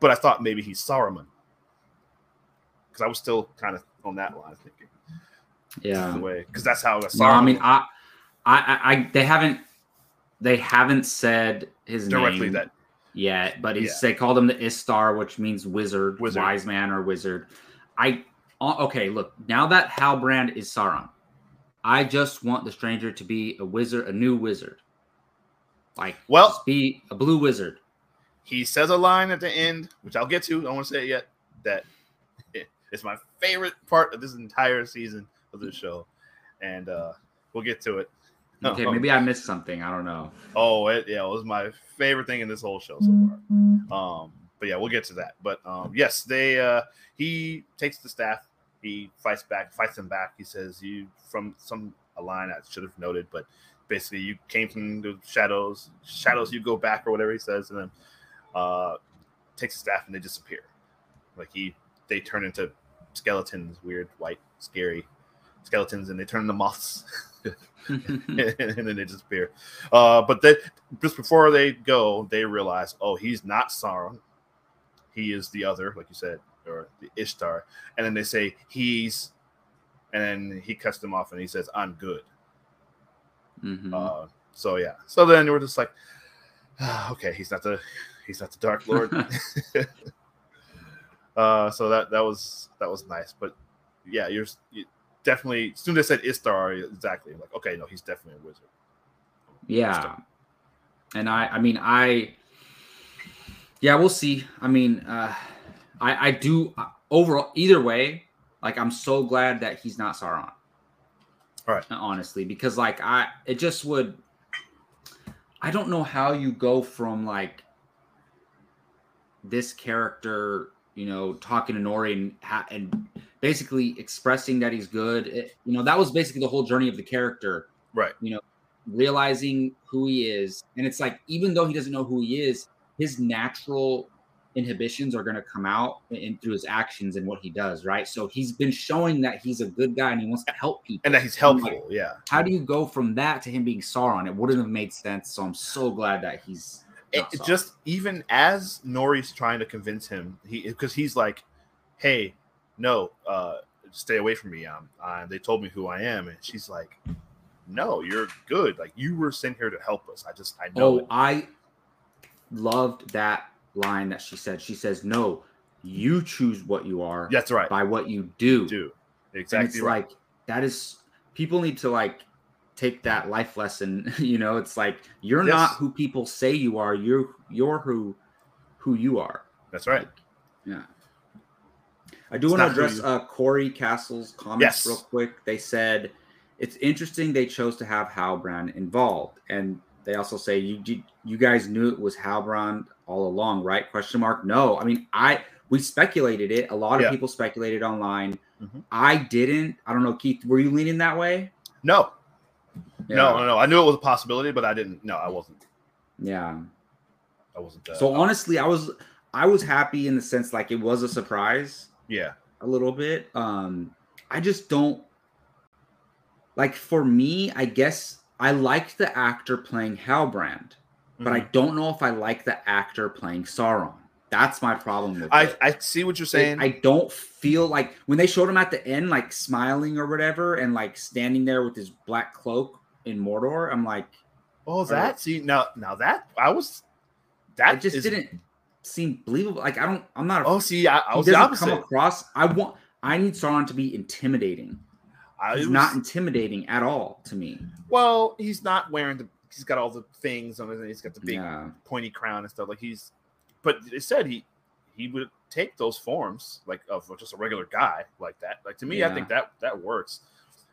but I thought maybe he's Saruman, because I was still kind of on that line thinking, yeah, way because that's how Saruman. No, I mean, I I, I, they haven't, they haven't said his directly name that yet, but he's yeah. they called him the Istar, which means wizard, wizard, wise man, or wizard. I uh, okay, look now that Halbrand is Sauron, I just want the stranger to be a wizard, a new wizard, like well, be a blue wizard. He says a line at the end, which I'll get to. I don't want to say it yet. That it's my favorite part of this entire season of the show, and uh, we'll get to it. Okay, maybe I missed something. I don't know. Oh, it, yeah, it was my favorite thing in this whole show so far. Um, but yeah, we'll get to that. But um, yes, they uh, he takes the staff, he fights back, fights them back. He says, "You from some a line I should have noted, but basically you came from the shadows. Shadows, you go back or whatever he says, and then uh, takes the staff and they disappear. Like he, they turn into skeletons, weird, white, scary skeletons, and they turn into moths." and then they disappear. Uh, but they, just before they go, they realize, oh, he's not Sauron. He is the other, like you said, or the Istar. And then they say he's, and then he cuts them off and he says, "I'm good." Mm-hmm. Uh, so yeah. So then we're just like, ah, okay, he's not the, he's not the Dark Lord. uh, so that that was that was nice, but yeah, you're you, definitely as soon as I said Istar, exactly like okay, no, he's definitely a wizard. Yeah, and I, I mean, I, yeah, we'll see. I mean, uh, I, I do uh, overall either way. Like, I'm so glad that he's not Sauron. All right, honestly, because like I, it just would. I don't know how you go from like this character you know, talking to Nori and, and basically expressing that he's good. It, you know, that was basically the whole journey of the character. Right. You know, realizing who he is. And it's like, even though he doesn't know who he is, his natural inhibitions are going to come out in, through his actions and what he does, right? So he's been showing that he's a good guy and he wants to help people. and that he's helpful. Like, yeah. How do you go from that to him being Sauron? It wouldn't have made sense. So I'm so glad that he's it, just even as Nori's trying to convince him, he because he's like, "Hey, no, uh, stay away from me. Um, uh, they told me who I am," and she's like, "No, you're good. Like you were sent here to help us. I just I know." Oh, I loved that line that she said. She says, "No, you choose what you are. That's right. By what you do. Do exactly. It's right. like that is people need to like take that life lesson. you know, it's like you're yes. not who people say you are. You're you're who who you are. That's right. Like, yeah. I do want to address uh, Corey Castle's comments yes. real quick. They said it's interesting they chose to have Halbrand involved, and they also say you you guys knew it was Halbrand all along, right? Question mark. No, I mean I we speculated it. A lot of yeah. people speculated online. Mm-hmm. I didn't. I don't know, Keith. Were you leaning that way? No, yeah. no, no, no. I knew it was a possibility, but I didn't. No, I wasn't. Yeah, I wasn't. Uh, so honestly, I was I was happy in the sense like it was a surprise. Yeah, a little bit. Um, I just don't like. For me, I guess I like the actor playing Halbrand, mm-hmm. but I mm-hmm. don't know if I like the actor playing Sauron. That's my problem with I, it. I see what you're saying. I don't feel like when they showed him at the end, like smiling or whatever, and like standing there with his black cloak in Mordor. I'm like, oh, that see now, now that I was that it just is, didn't seem believable. Like I don't, I'm not. A, oh, see, I, I was doesn't come across. I want. I need Sauron to be intimidating. I, he's was, not intimidating at all to me. Well, he's not wearing the. He's got all the things on his. He's got the big yeah. pointy crown and stuff. Like he's but it said he he would take those forms like of just a regular guy like that. Like to me, yeah. I think that that works.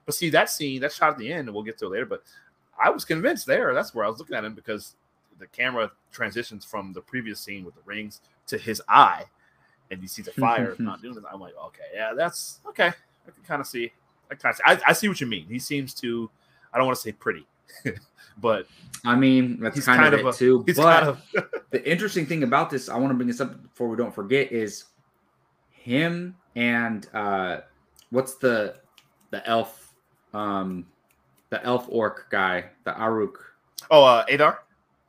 But see that scene, that shot at the end, and we'll get to it later. But I was convinced there. That's where I was looking at him because the camera transitions from the previous scene with the rings to his eye, and you see the fire not doing it. I'm like, okay, yeah, that's okay. I can kind of see. I kind of see. I, I see what you mean. He seems to. I don't want to say pretty, but I mean, that's kind, kind, of, of it a, too. But kind of the interesting thing about this, I want to bring this up before we don't forget, is him and uh what's the the elf um the elf orc guy, the Uruk. Oh, uh Adar?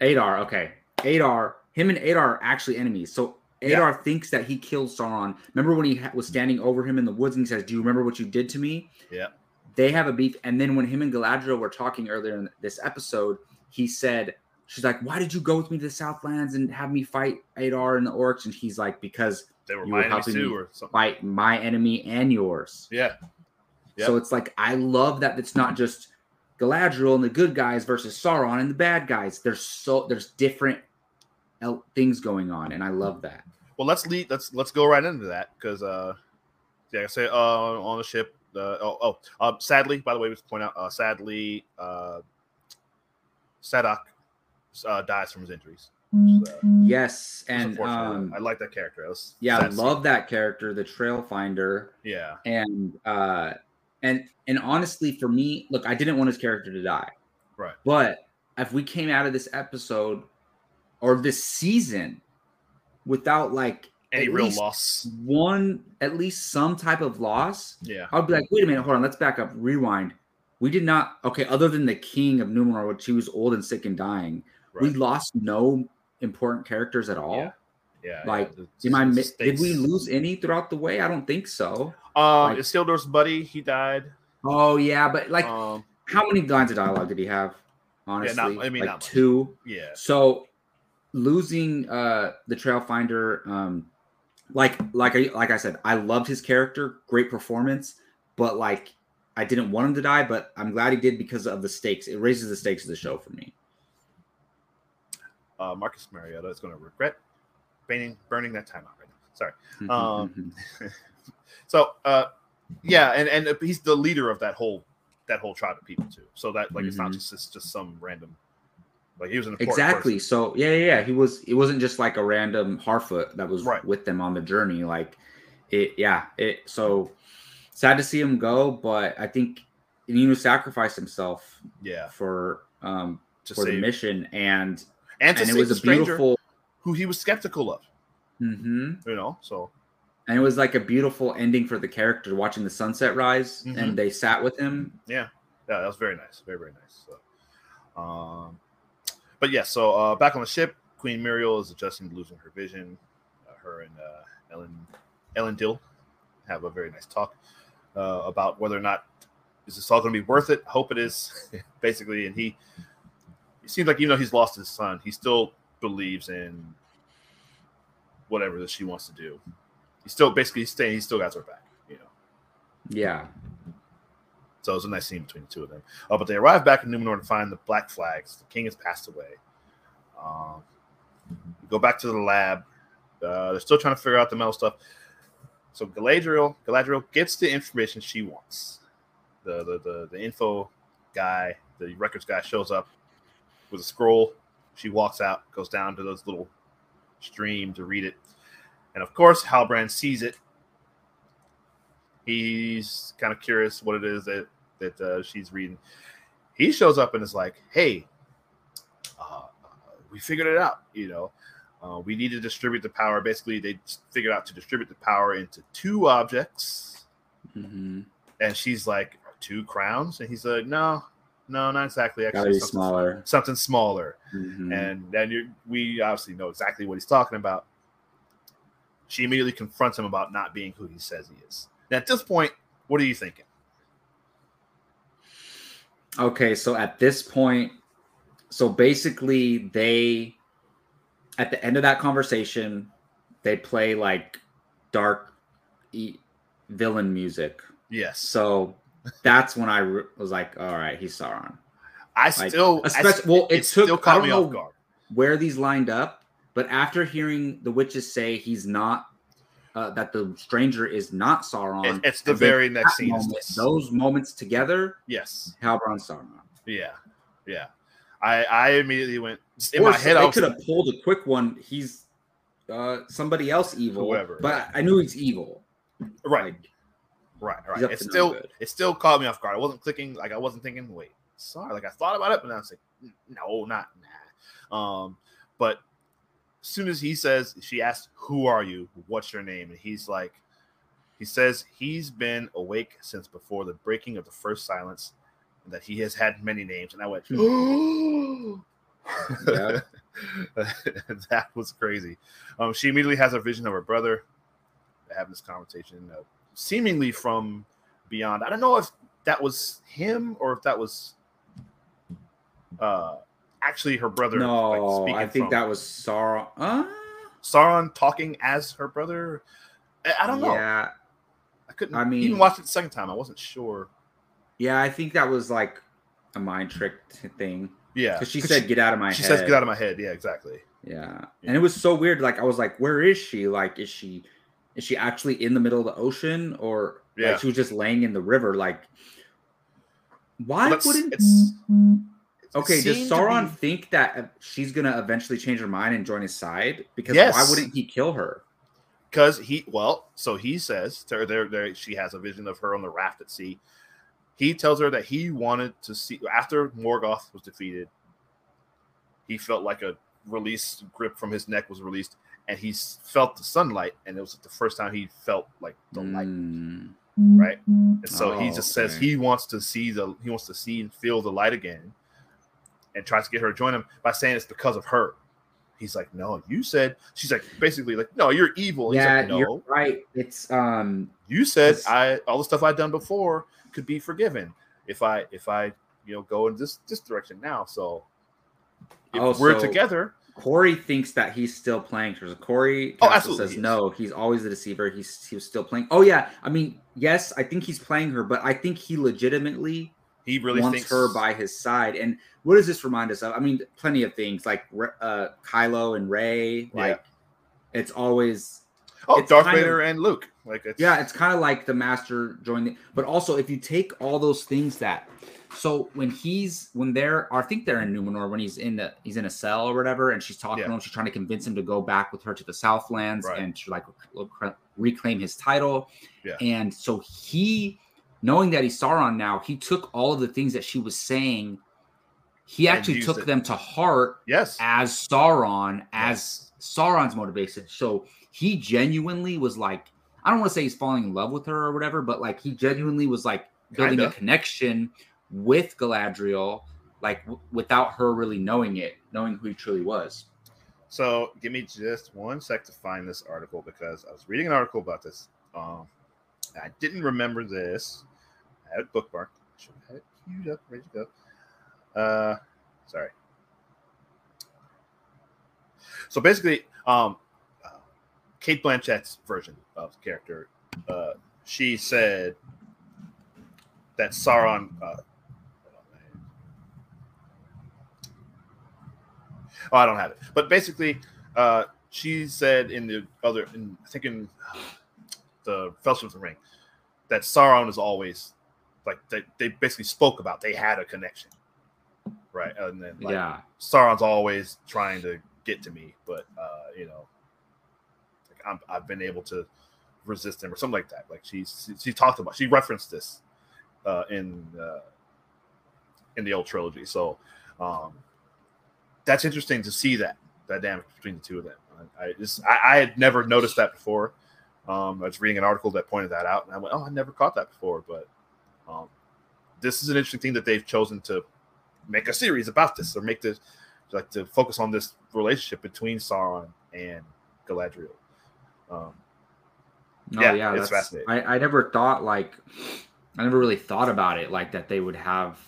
Adar, okay. Adar, him and Adar are actually enemies. So Adar yeah. thinks that he killed Sauron. Remember when he was standing over him in the woods and he says, "Do you remember what you did to me?" Yeah. They have a beef, and then when him and Galadriel were talking earlier in this episode, he said, she's like, why did you go with me to the Southlands and have me fight Adar and the orcs? And he's like, because they were you my were helping me fight my enemy and yours. Yeah. Yep. So it's like I love that it's not just Galadriel and the good guys versus Sauron and the bad guys. There's so there's different things going on, and I love that. Well, let's lead. Let's let's go right into that because uh, yeah, I say uh on the ship. Uh, oh, oh uh, sadly, by the way, we point out uh, sadly, uh, Sadoc uh, dies from his injuries. Mm-hmm. yes, and um, I like that character. yeah, I love that character, the Trail Finder. Yeah, and uh, and and honestly, for me, look, I didn't want his character to die. Right. But if we came out of this episode or this season without like any real loss, one at least some type of loss, yeah, I'd be like, wait a minute, hold on, let's back up, rewind we did not okay other than the king of numenor which he was old and sick and dying right. we lost no important characters at all yeah, yeah like yeah. am I, did we lose any throughout the way i don't think so uh like, Isildur's buddy he died oh yeah but like um, how many lines of dialogue did he have honestly yeah, not, i mean like two yeah so losing uh the trail finder um like like I like I said, I loved his character, great performance, but like I didn't want him to die, but I'm glad he did because of the stakes. It raises the stakes of the show for me. Uh, Marcus Mariota is going to regret burning burning that time out right now. Sorry. Um, so uh, yeah, and and he's the leader of that whole that whole tribe of people too. So that like mm-hmm. it's not mm-hmm. just it's just some random like he was an exactly. Person. So yeah, yeah, yeah, he was. It wasn't just like a random Harfoot that was right. with them on the journey. Like it, yeah. It so sad to see him go, but I think Nino sacrificed himself. Yeah. For um to for save. the mission and and, and it was a beautiful who he was skeptical of. Mm-hmm. You know, so And it was like a beautiful ending for the character watching the sunset rise, Mhm. and they sat with him. yeah, yeah, that was very nice, very very nice. So, um, but yeah, so uh, back on the ship, Queen Miriel is adjusting to losing her vision. Uh, her and uh, Ellen Elendil have a very nice talk uh, about whether or not is this all going to be worth it. Hope it is, basically. And he, it seems like even though he's lost his son, he still believes in whatever that she wants to do. He's still basically staying. He still got her back, you know. Yeah. So it was a nice scene between the two of them. Uh, but they arrive back in Numenor to find the black flags. The king has passed away. Um, go back to the lab. Uh, they're still trying to figure out the metal stuff. So Galadriel, Galadriel gets the information she wants. The the the, the info guy, the records guy, shows up with a scroll. She walks out, goes down to those little stream to read it, and of course Halbrand sees it. He's kind of curious what it is that that uh, she's reading. He shows up and is like, "Hey, uh, we figured it out. You know, uh, we need to distribute the power. Basically, they figured out to distribute the power into two objects." Mm-hmm. And she's like, two crowns? And he's like, no, no, not exactly. Gotta something, smaller. something smaller. Mhm. And then you, we obviously know exactly what he's talking about. She immediately confronts him about not being who he says he is. Now, at this point, what are you thinking? Okay, so at this point, so basically they at the end of that conversation, they play like dark e- villain music. Yes. So that's when I re- was like, all right, he's Sauron. I Like, still, especially- st- well, it took- still I caught me off guard. Where these lined up, but after hearing the witches say he's not uh, that the stranger is not Sauron, It- it's the very next scene. moment, those moments together, Yes. Halbrand Sauron. Yeah. Yeah. I, I immediately went in or my head. I could have pulled a quick one. He's uh, somebody else evil, Whoever. but I knew he's evil. right. Like, Right, right. It to no still it still caught me off guard. I wasn't clicking like I wasn't thinking, wait, sorry. Like I thought about it, but I was like, no, not nah. Um, but as soon as he says, she asks, Who are you? What's your name? And he's like, he says he's been awake since before the breaking of the first silence, and that he has had many names. And I went, that was crazy. Um, she immediately has a vision of her brother having this conversation, uh, seemingly from beyond. I don't know if that was him or if that was uh, actually her brother. no, speaking I think from- that was Sauron. Uh, Sauron talking as her brother. I, I don't know. Yeah, I couldn't. I mean, even watched it the second time. I wasn't sure. yeah, I think that was like a mind trick thing Yeah, because she said, "Get out of my head. she head." says, "Get out of my head." Yeah, exactly. Yeah. And it was so weird. Like I was like, where is she? Like, is she is she actually in the middle of the ocean or Yeah. like she was just laying in the river? Like why Let's- wouldn't it's okay, does Sauron be- think that uh, she's gonna eventually change her mind and join his side? Because Yes. why wouldn't he kill her? because he well so he says to her there there she has a vision of her on the raft at sea he tells her that he wanted to see after morgoth was defeated he felt like a release grip from his neck was released and he felt the sunlight and it was the first time he felt like the light Mm, right and so he Oh, just says he wants to see the he wants to see and feel the light again and tries to get her to join him by saying it's because of her he's like no you said she's like basically like no you're evil He's yeah, like, no you're right. It's um you said I all the stuff I've done before could be forgiven if I if I you know go in this this direction now. So if Oh, we're so- together, Corey thinks that he's still playing. So Corey Oh, absolutely says no. He's always the deceiver. He's he was still playing. Oh yeah, I mean yes, I think he's playing her, but I think he legitimately he really wants thinks her by his side. And what does this remind us of? I mean, plenty of things like uh, Kylo and Rey. Yeah. Like it's always oh it's Darth Vader and Luke. Like it's yeah, it's kind of like the master the, but also if you take all those things that so when he's when they're I think they're in Numenor when he's in the he's in a cell or whatever and she's talking Yeah. to him she's trying to convince him to go back with her to the Southlands Right. and to like rec- reclaim his title Yeah. and so he knowing that he's Sauron now he took all of the things that she was saying he actually took it. them to heart yes. as Sauron as Yes. Sauron's motivation. So he genuinely was like, I don't want to say he's falling in love with her or whatever, but like he genuinely was like building Kinda. a connection with Galadriel, like w- without her really knowing it, knowing who he truly was. So give me just one sec to find this article because I was reading an article about this. Um, I didn't remember this. Had it bookmarked. Should have it queued up, ready to go. Uh, sorry. So basically, um, uh, Cate Blanchett's version of the character, uh, she said that Sauron. Uh, Oh, I don't have it. But basically, uh, she said in the other, in, I think in the Fellowship of the Ring, that Sauron is always like they, they basically spoke about they had a connection, right? And then like, yeah. Sauron's always trying to get to me, but uh, you know, like I'm, I've been able to resist him or something like that. Like she's she, she talked about she referenced this uh, in uh, in the old trilogy, so um, that's interesting to see that that dynamic between the two of them. I, I just I, I had never noticed that before. Um, I was reading an article that pointed that out, and I went, "Oh, I never caught that before." But um, this is an interesting thing that they've chosen to make a series about this, or make this like to focus on this relationship between Sauron and Galadriel. Um, No, Yeah, yeah, it's that's- fascinating. I, I never thought like I never really thought about it like that they would have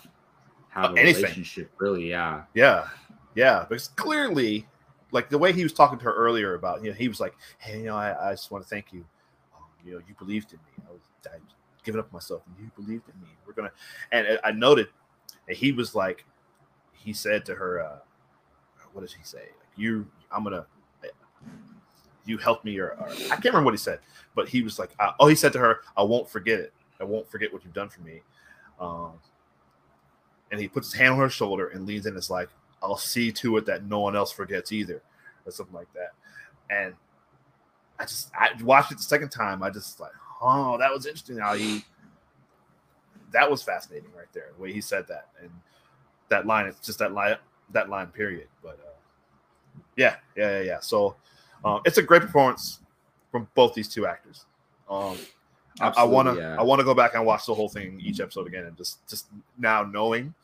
have Uh, a anything. relationship. Really, yeah. yeah, yeah, because clearly, like the way he was talking to her earlier about, you know, he was like, "Hey, you know, I, I just want to thank you. Um, you know, you believed in me. I was I was giving up myself, and you believed in me. We're gonna." And I noted, and he was like, he said to her, uh, "What does he say? Like, you, I'm gonna." You helped me, or, or I can't remember what he said, but he was like, uh, "Oh, he said to her, I won't forget it. I won't forget what you've done for me." Um, and he puts his hand on her shoulder and leans in. And is like, "I'll see to it that no one else forgets either," or something like that. And I just I watched it the second time. I just like, oh, that was interesting how he. That was fascinating right there, the way he said that, and that line. It's just that line, that line. Period. But uh, yeah, yeah, yeah, yeah. So um, it's a great performance from both these two actors. Um, I- I want to yeah. I want to go back and watch the whole thing each episode again and just just now knowing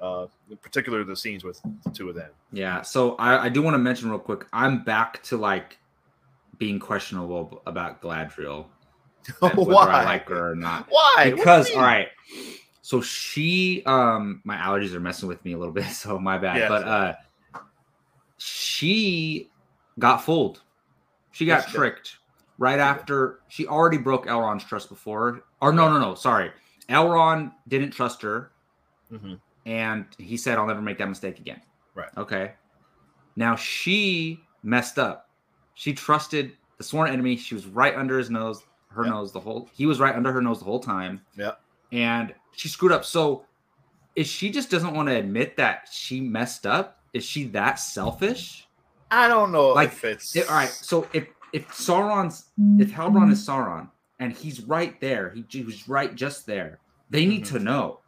uh in particular the scenes with the two of them. Yeah. So I, I do want to mention real quick. I'm back to like being questionable about whether Why? I like her or not. Why? What do you Because all right. So she um my allergies are messing with me a little bit, so my bad. Yeah, but uh she got fooled. She got Yes, she tricked right after she already broke Elrond's trust before. Or no, no, no, sorry. Elrond didn't trust her Mhm. and he said I'll never make that mistake again. Right. Okay. Now she messed up. She trusted the sworn enemy. She was right under his nose, her nose the whole. He was right under her nose the whole time. Yeah. And she screwed up. So, is she just doesn't want to admit that she messed up? Is she that selfish? I don't know Like, if it's It- all right. So if if Sauron's if Halbrand is Sauron and he's right there, he, he was right just there. They need Mhm. to know.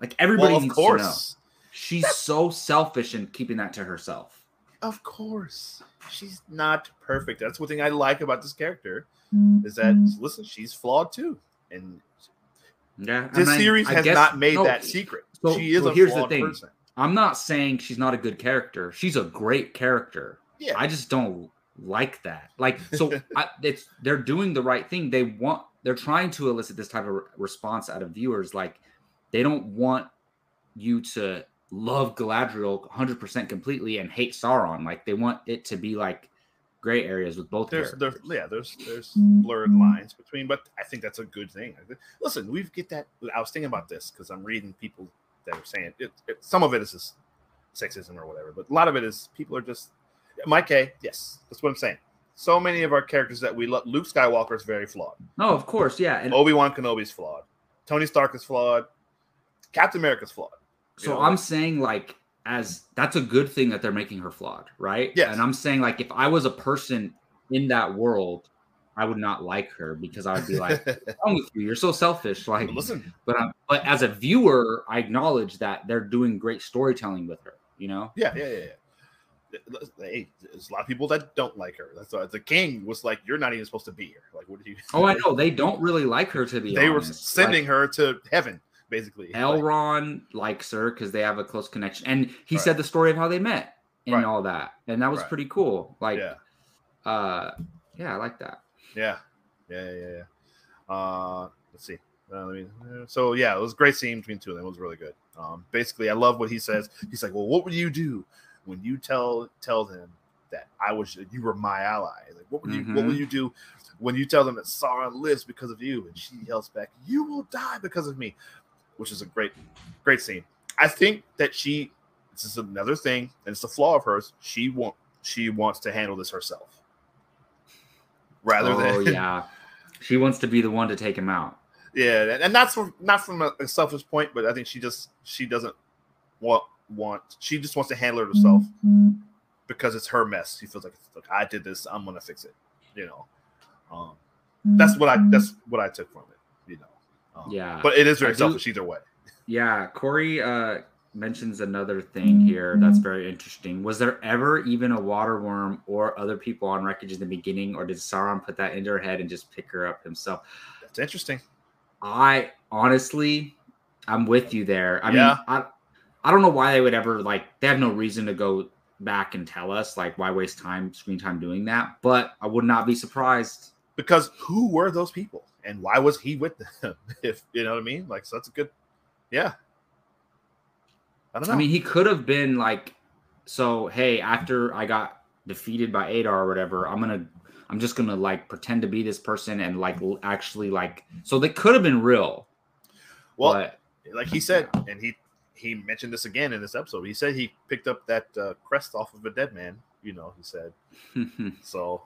Like everybody well, needs to know. course. She's so selfish in keeping that to herself. Of course. She's not perfect. That's one thing I like about this character is that Mm-hmm. listen, she's flawed too. And Yeah. this and I- series I has guess- not made no, that secret. so- she is so a here's the flawed thing. person. I'm not saying she's not a good character. She's a great character. Yeah. I just don't like that. Like, so I, it's they're doing the right thing. They want they're trying to elicit this type of re- response out of viewers. Like, they don't want you to love Galadriel 100 percent completely and hate Sauron. Like, they want it to be like gray areas with both there's characters. there's yeah there's there's mm-hmm. blurred lines between but i think that's a good thing. Listen we get that i was thinking about this because i'm reading people that are saying it, it some of it is just sexism or whatever but a lot of it is people are just mike K, yes that's what i'm saying. So many of our characters that we love luke skywalker is very flawed. No, of course, yeah. And obi-wan kenobi is flawed. Tony stark is flawed. Captain america's flawed. You So know, I'm like- saying like as that's a good thing that they're making her flawed, right? Yeah. And I'm saying like if I was a person in that world, I would not like her because I would be like, "What's wrong with you? You're so selfish." Like, But listen but I'm, but as a viewer, I acknowledge that they're doing great storytelling with her. You know? yeah yeah yeah, yeah. hey, there's a lot of people that don't like her. That's why the king was like, "You're not even supposed to be here." Like, what did you? Oh, I know they don't really like her to be. they were sending Like, her to heaven, basically. Like, Elrond likes her because they have a close connection, and he Right. said the story of how they met and Right. all that, and that was Right. pretty cool. Like, yeah, uh, yeah, I like that. yeah, yeah, yeah, yeah. Uh, let's see. Uh, let me, uh, so yeah, it was a great scene between two of them. It was really good. Um, basically, I love what he says. He's like, "Well, what would you do when you tell tell them that I was you were my ally? Like, what would you what Mhm. will you do when you tell them that Sauron lives because of you?" And she yells back, "You will die because of me," which is a great great scene. I think that she this is another thing, and it's a flaw of hers. She want she wants to handle this herself rather oh than Oh yeah, she wants to be the one to take him out. Yeah, and- and that's from not from a, a selfish point, but I think she just she doesn't want want she just wants to handle it herself because it's her mess. She feels like look, I did this, I'm gonna fix it. You know, um, that's what I that's what I took from it. You know, um, Yeah. but it is very I do- selfish either way. Yeah, Corey uh, mentions another thing here that's very interesting. Was there ever even a water worm or other people on wreckage in the beginning, or did Sauron put that into her head and just pick her up himself? That's interesting. I honestly, I'm with you there. I Yeah. mean, I, I don't know why they would ever like. They have no reason to go back and tell us like why waste time, screen time doing that. But I would not be surprised. Because who were those people, and why was he with them? If you know what I mean, like so that's a good, yeah. I don't know. I mean, he could have been like, so hey, after I got defeated by Adar or whatever, I'm gonna, I'm just gonna like pretend to be this person and like actually like, so they could have been real. well, but like he said, and he he mentioned this again in this episode. He said he picked up that uh, crest off of a dead man. You know, he said so.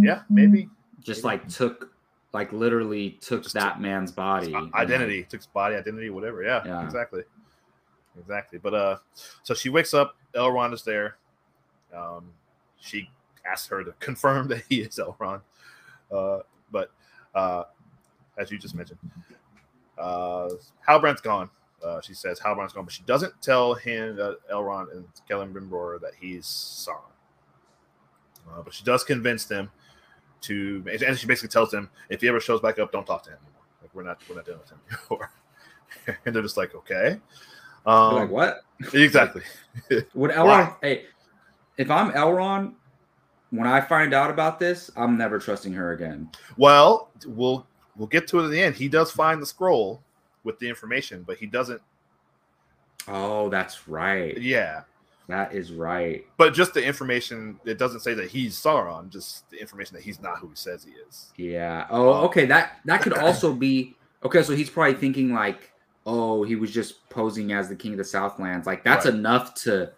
Yeah, maybe just like took, like literally took Just that man's body, identity took his body identity whatever. Yeah, Yeah. exactly. Exactly. But uh so she wakes up elrond is there. Um she asks her to confirm that he is elrond uh but uh as you just mentioned uh halbrand's gone uh she says halbrand's gone but she doesn't tell him uh, elrond and Celebrimbor that he's sauron. Uh, but she does convince them to and she basically tells him if he ever shows back up don't talk to him anymore like we're not we're not dealing with him anymore and they're just like okay um like what? exactly Would Elrond? Hey, if I'm Elrond, when I find out about this, I'm never trusting her again. well we'll we'll get to it at the end he does find the scroll with the information but he doesn't Oh, that's right. yeah That is right. but just the information it doesn't say that he's sauron just the information that he's not who he says he is Yeah. Oh, okay. That that could also be okay. So he's probably thinking like, oh, he was just posing as the king of the Southlands. Like that's Right. enough to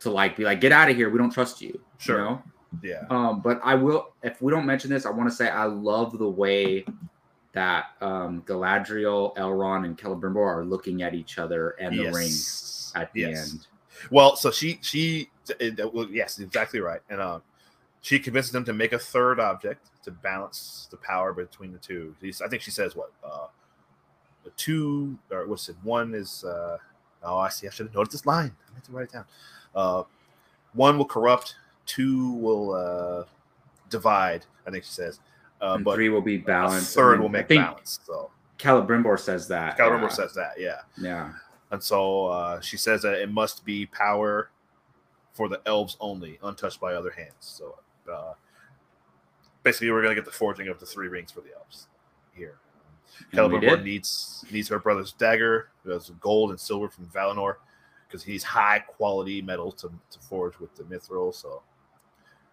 to like be like, get out of here. We don't trust you. Sure. You know? yeah Um, but I will if we don't mention this, I want to say I love the way that um Galadriel, Elrond, and Celebrimbor are looking at each other and the ring at the Yes. end. Well, so she she it- well, yes, exactly right, and um, she convinces them to make a third object to balance the power between the two. I think she says what uh, the two or what's it? One is uh, oh, I see. I should have noticed this line. I meant to write it down. Uh, one will corrupt. Two will uh, divide. I think she says. Uh, but three will be balanced. third will make balance. So Celebrimbor says that. Caliber yeah. says that. Yeah. Yeah. And so uh, she says that it must be power for the elves only, untouched by other hands. So uh, basically, we're going to get the forging of the three rings for the elves here. Celebrimbor needs needs her brother's dagger, that's gold and silver from Valinor, because he needs high quality metal to, to forge with the mithril. So,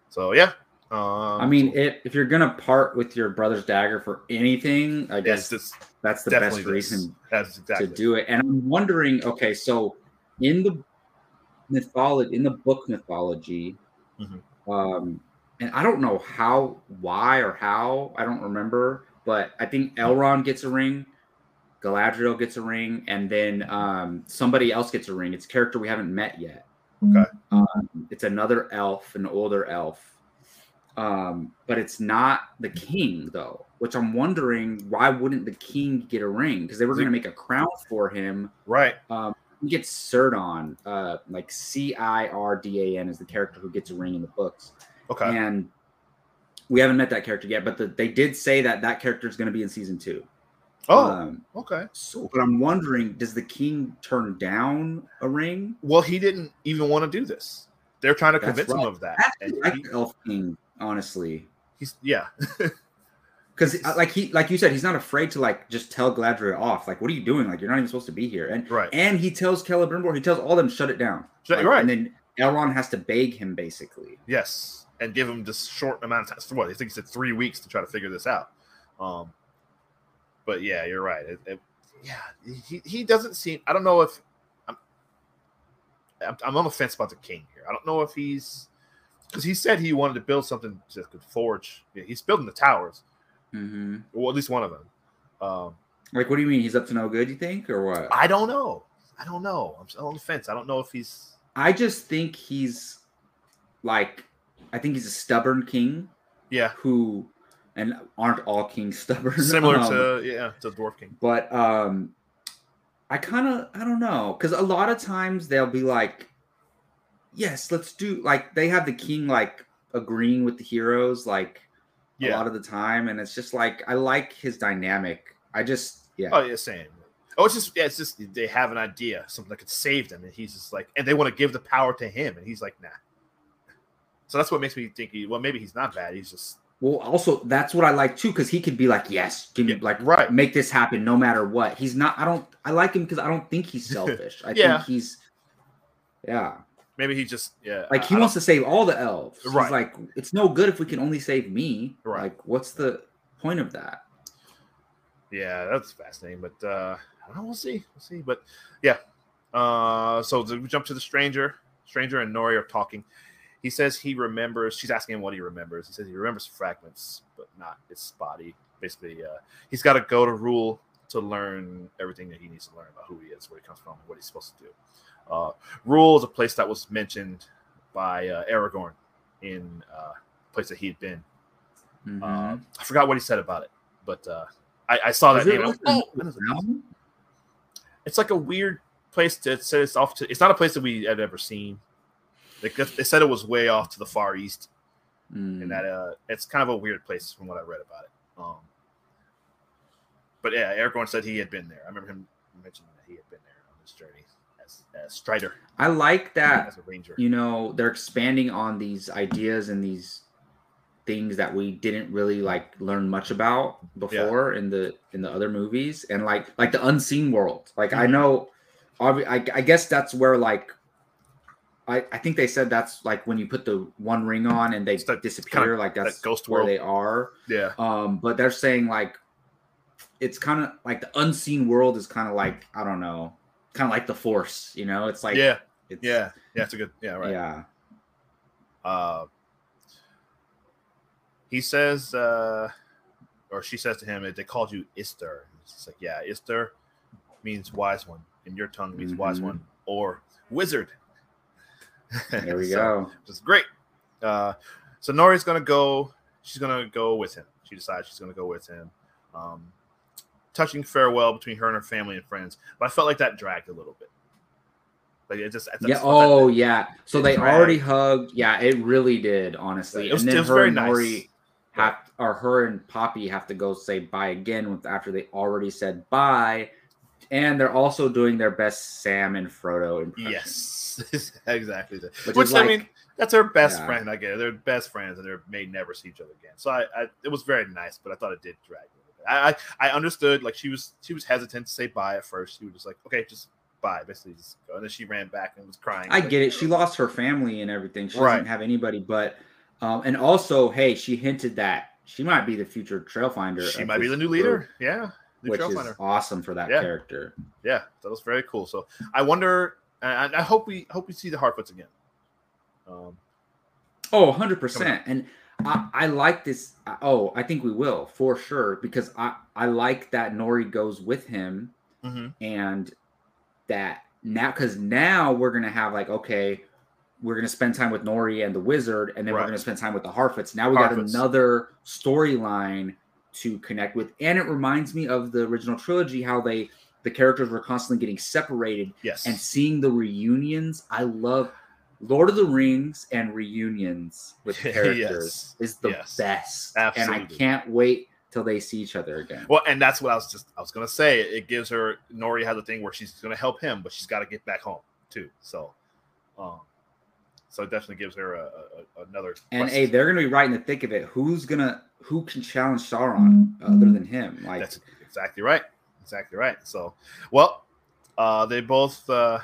so yeah. Um, I mean, if, you're gonna part with your brother's dagger for anything, I guess just that's the best this. reason exactly to do it. And I'm wondering, okay, so in the mythology, in the book mythology, Mhm. um, and I don't know how, why, or how, I don't remember, but I think Elrond gets a ring, Galadriel gets a ring, and then um, somebody else gets a ring. It's a character we haven't met yet. Okay. Um, it's another elf, an older elf. Um, but it's not the king though, which I'm wondering why wouldn't the king get a ring? Because they were going to make a crown for him right. um, he gets Círdan, uh, like C I R D A N is the character who gets a ring in the books, Okay. and we haven't met that character yet. But the, they did say that that character is going to be in season two. oh, Um, okay. so, but I'm wondering, does the king turn down a ring? Well, he didn't even want to do this. They're trying to That's convince right. him of that. I And like he- the elf king, honestly, he's yeah. because like he, like you said, he's not afraid to like just tell Galadriel off. Like, what are you doing? Like, you're not even supposed to be here. And right. and he tells Celebrimbor, he tells all them shut it down. Shut- Like, right. And then Elrond has to beg him basically. Yes, and give him this short amount of time. What I think he said three weeks to try to figure this out. Um, but yeah, you're right. It, it- yeah, he, he doesn't seem. I don't know if I'm, I'm. I'm on the fence about the king here. I don't know if he's because he said he wanted to build something that could forge. Yeah, he's building the towers, hmm well, at least one of them. Um, Like, what do you mean? He's up to no good? You think, or what? I don't know. I don't know. I'm still on the fence. I don't know if he's. I just think he's like, I think he's a stubborn king Yeah, who, and aren't all kings stubborn? similar Um, to yeah to dwarf king. but um i kind of i don't know because a lot of times they'll be like yes let's do like they have the king like agreeing with the heroes like a lot of the time and it's just like i like his dynamic i just yeah Oh yeah, same. Oh, it's just yeah, it's just they have an idea, something that could save them, and he's just like, and they want to give the power to him, and he's like, nah. So that's what makes me think he. Well, maybe he's not bad. He's just well also that's what i like too because he could be like yes give me Yeah, like right. make this happen no matter what he's not i don't i like him because i don't think he's selfish i Yeah. think he's yeah maybe he just yeah. like he I wants to save all the elves. He's Right. like it's no good if we can only save me. Right. Like what's the point of that? Yeah, that's fascinating, but uh I don't know, we'll see, we'll see. But yeah, uh, so we jump to the stranger. Stranger and Nori are talking. He says he remembers. She's asking him what he remembers. He says he remembers fragments, but not its body. Basically, uh, he's got to go to Rhûn to learn everything that he needs to learn about who he is, where he comes from, and what he's supposed to do. Uh, Rhûn is a place that was mentioned by uh, Aragorn in uh, a place that he had been. Mhm. Uh, I forgot what he said about it, but uh, I, I saw that Is name. and I was like like, a oh, that it's like a weird place to it says off to. It's not a place that we had ever seen. Like they said it was way off to the far east, Mm. and that uh, it's kind of a weird place from what I read about it. Um, but yeah, Aragorn said he had been there. I remember him mentioning that he had been there on this journey as, as Strider, I like that as a ranger. you know they're expanding on these ideas and these things that we didn't really like learn much about before in the in the other movies. And like like the unseen world. Like i Mhm. know I, I guess that's where like I, I think they said that's like when you put the one ring on and they that disappear kinda- like that's ghost where world. they are. Yeah, um but they're saying like it's kind of like the unseen world is kind of like i don't know kind of like the force you know it's like yeah, it's, yeah, yeah. It's a good. Yeah, right. yeah uh, he says, uh, or she says to him, they called you Istar. It's like, yeah, Istar means wise one. In your tongue means wise Mhm. one or wizard. there we So, go is great. Uh, so Nori's gonna go. She's gonna go with him. She decides she's gonna go with him. Um, touching farewell between her and her family and friends, but I felt like that dragged a little bit. Like it just, Yeah. felt that- Oh, yeah. So they dragged. already hugged. Yeah, it really did. Honestly, It was- and then it was her very and nice. Nori have, or her and Poppy have to go say bye again with after they already said bye, and they're also doing their best Sam and Frodo impression. Yes, exactly. Which Which, I like- mean, that's her best Yeah. friend. I get it. They're best friends, and they may never see each other again. So I, I, it was very nice, but I thought it did drag bit. I, I, I understood. Like she was, she was hesitant to say bye at first. She was just like, okay, just bye, basically, just go. And then she ran back and was crying. I Like, get it. She lost her family and everything. She Right. doesn't have anybody, but um, and also, hey, she hinted that she might be the future trail finder. She might be the new group, leader. Yeah, new which is awesome for that Yeah. character. Yeah, that was very cool. So I wonder. I, I hope we hope we see the Harfoots again. Um, Oh, 100%. And I, I like this. Oh, I think we will for sure because I, I like that Nori goes with him mhm. and that now, because now we're going to have like, okay, we're going to spend time with Nori and the wizard, and then we're going to spend time with the Harfoots. Now we got another storyline to connect with. And it reminds me of the original trilogy, how they the characters were constantly getting separated Yes. and seeing the reunions. I love Lord of the Rings and reunions with characters Yes. is the Yes. best, and I can't wait till they see each other again. Well, and that's what I was just I was gonna say. It gives her Nori has a thing where she's gonna help him, but she's got to get back home too. So, um, so it definitely gives her a, a, a- another. And quest. hey, they're gonna be right in the thick of it. Who's gonna who can challenge Sauron other than him? Like that's exactly right. Exactly right. So, well, uh, they both uh,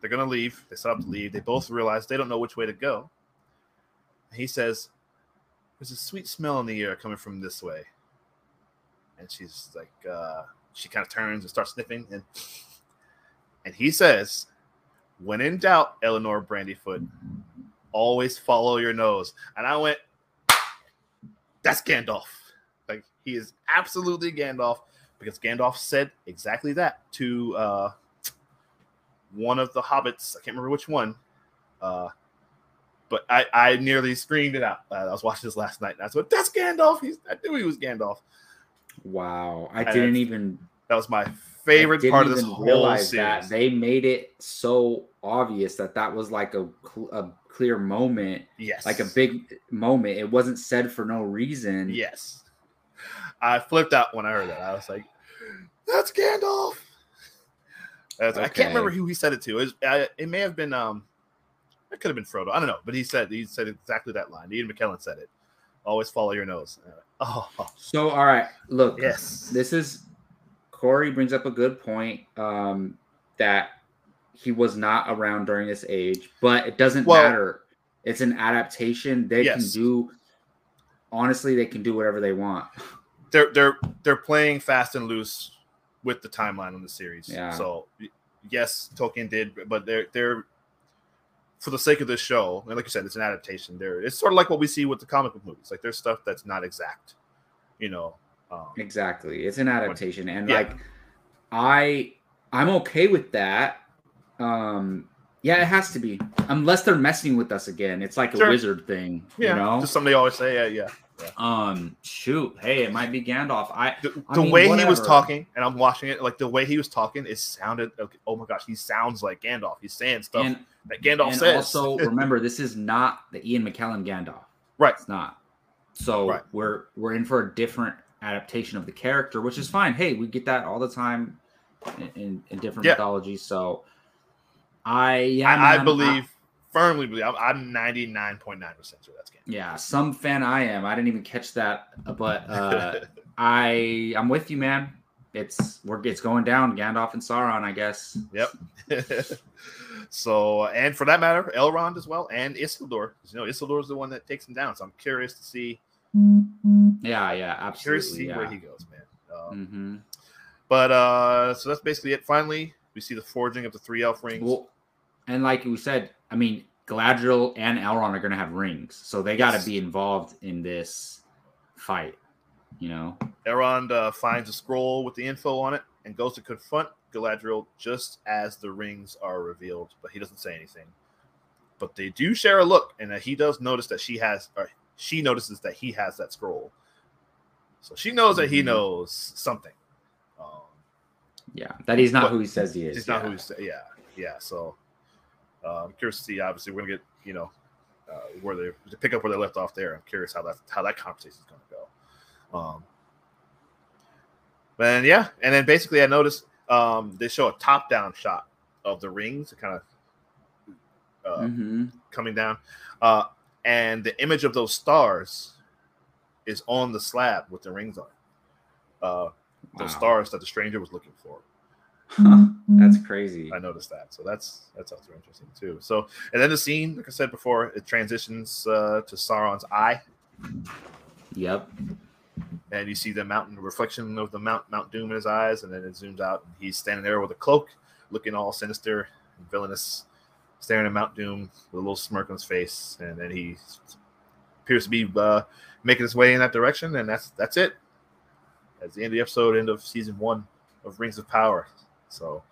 they're gonna leave. They set up to leave. They both realize they don't know which way to go. He says, "There's a sweet smell in the air coming from this way," and she's like, uh, she kind of turns and starts sniffing, and and he says, "When in doubt, Elanor Brandyfoot, always follow your nose." And I went, "That's Gandalf." Like he is absolutely Gandalf because Gandalf said exactly that to uh, one of the hobbits. I can't remember which one, uh, but I, I nearly screamed it out. Uh, I was watching this last night, and I said, "That's Gandalf." He's, I knew he was Gandalf. wow, I And didn't even That was my favorite part of this whole series. that they made it so obvious that that was like a, a clear moment, yes, like a big moment. It wasn't said for no reason. yes. I flipped out when I heard that. I was like, "That's Gandalf." I, was I can't remember who he said it to. It, was, I, it may have been um, it could have been Frodo. I don't know, but he said he said exactly that line. Ian McKellen said it. Always follow your nose. And Oh, So, all right, look, yes. this is Corey brings up a good point um, that he was not around during this age, but it doesn't Well- matter. It's an adaptation. They can do. Honestly, they can do whatever they want. they're they're they're playing fast and loose with the timeline on the series. Yeah. So yes, Tolkien did, but they're they're for the sake of this show, and like you said, it's an adaptation. There, it's sort of like what we see with the comic book movies. Like there's stuff that's not exact, you know. Um, Exactly. It's an adaptation and Yeah. like I I'm okay with that. Um yeah, it has to be. Unless they're messing with us again. It's like a wizard thing, yeah, you know? just something they always say. Yeah, yeah. Um shoot, hey, it might be Gandalf. I The, I the mean, way he was talking, and I'm watching it, like the way he was talking, it sounded. Like, oh my gosh, he sounds like Gandalf. He's saying stuff and, that Gandalf and says. also remember this is not the Ian McKellen Gandalf. right. It's not. So Right. we're we're in for a different adaptation of the character, which is fine. Hey, we get that all the time in, in, in different Yeah. mythologies. So I yeah, I, I man, believe firmly believe. I'm, I'm 99.9 percent sure that's Gandalf. Yeah, some fan I am. I didn't even catch that, but uh, I I'm with you, man. It's we're it's going down. Gandalf and Sauron, I guess. Yep. so, and for that matter, Elrond as well, and Isildur. 'Cause, You know, Isildur is the one that takes him down. So I'm curious to see, Yeah, yeah, absolutely. curious to see Yeah. where he goes, man. Um, hmm But uh, so that's basically it. Finally, we see the forging of the three elf rings. Well, and like we said, I mean, Galadriel and Elrond are going to have rings, so they got to be involved in this fight. You know, Elrond uh, finds a scroll with the info on it and goes to confront Galadriel just as the rings are revealed, but he doesn't say anything. But they do share a look, and he does notice that she has, or she notices that he has that scroll. So she knows that he Mhm. knows something. Um, yeah, that he's not who he says he is. he's not yeah. who he's, yeah, yeah. So uh, I'm curious to see. Obviously, we're gonna get you know uh, where they to pick up where they left off there. I'm curious how that how that conversation is gonna go. Um, and yeah, and then basically I noticed um, they show a top down shot of the rings, kind of uh, Mhm. coming down, uh, and the image of those stars is on the slab with the rings on. it. Uh, those stars that the stranger was looking for. Huh, that's crazy. I noticed that. So that's that's also interesting too. So and then the scene, like I said before, it transitions uh, to Sauron's eye, Yep. and you see the mountain the reflection of the Mount Mount Doom in his eyes, and then it zooms out, and he's standing there with a cloak, looking all sinister and villainous, staring at Mount Doom with a little smirk on his face, and then he appears to be uh, making his way in that direction, and that's that's it. That's the end of the episode, end of season one of Rings of Power. So,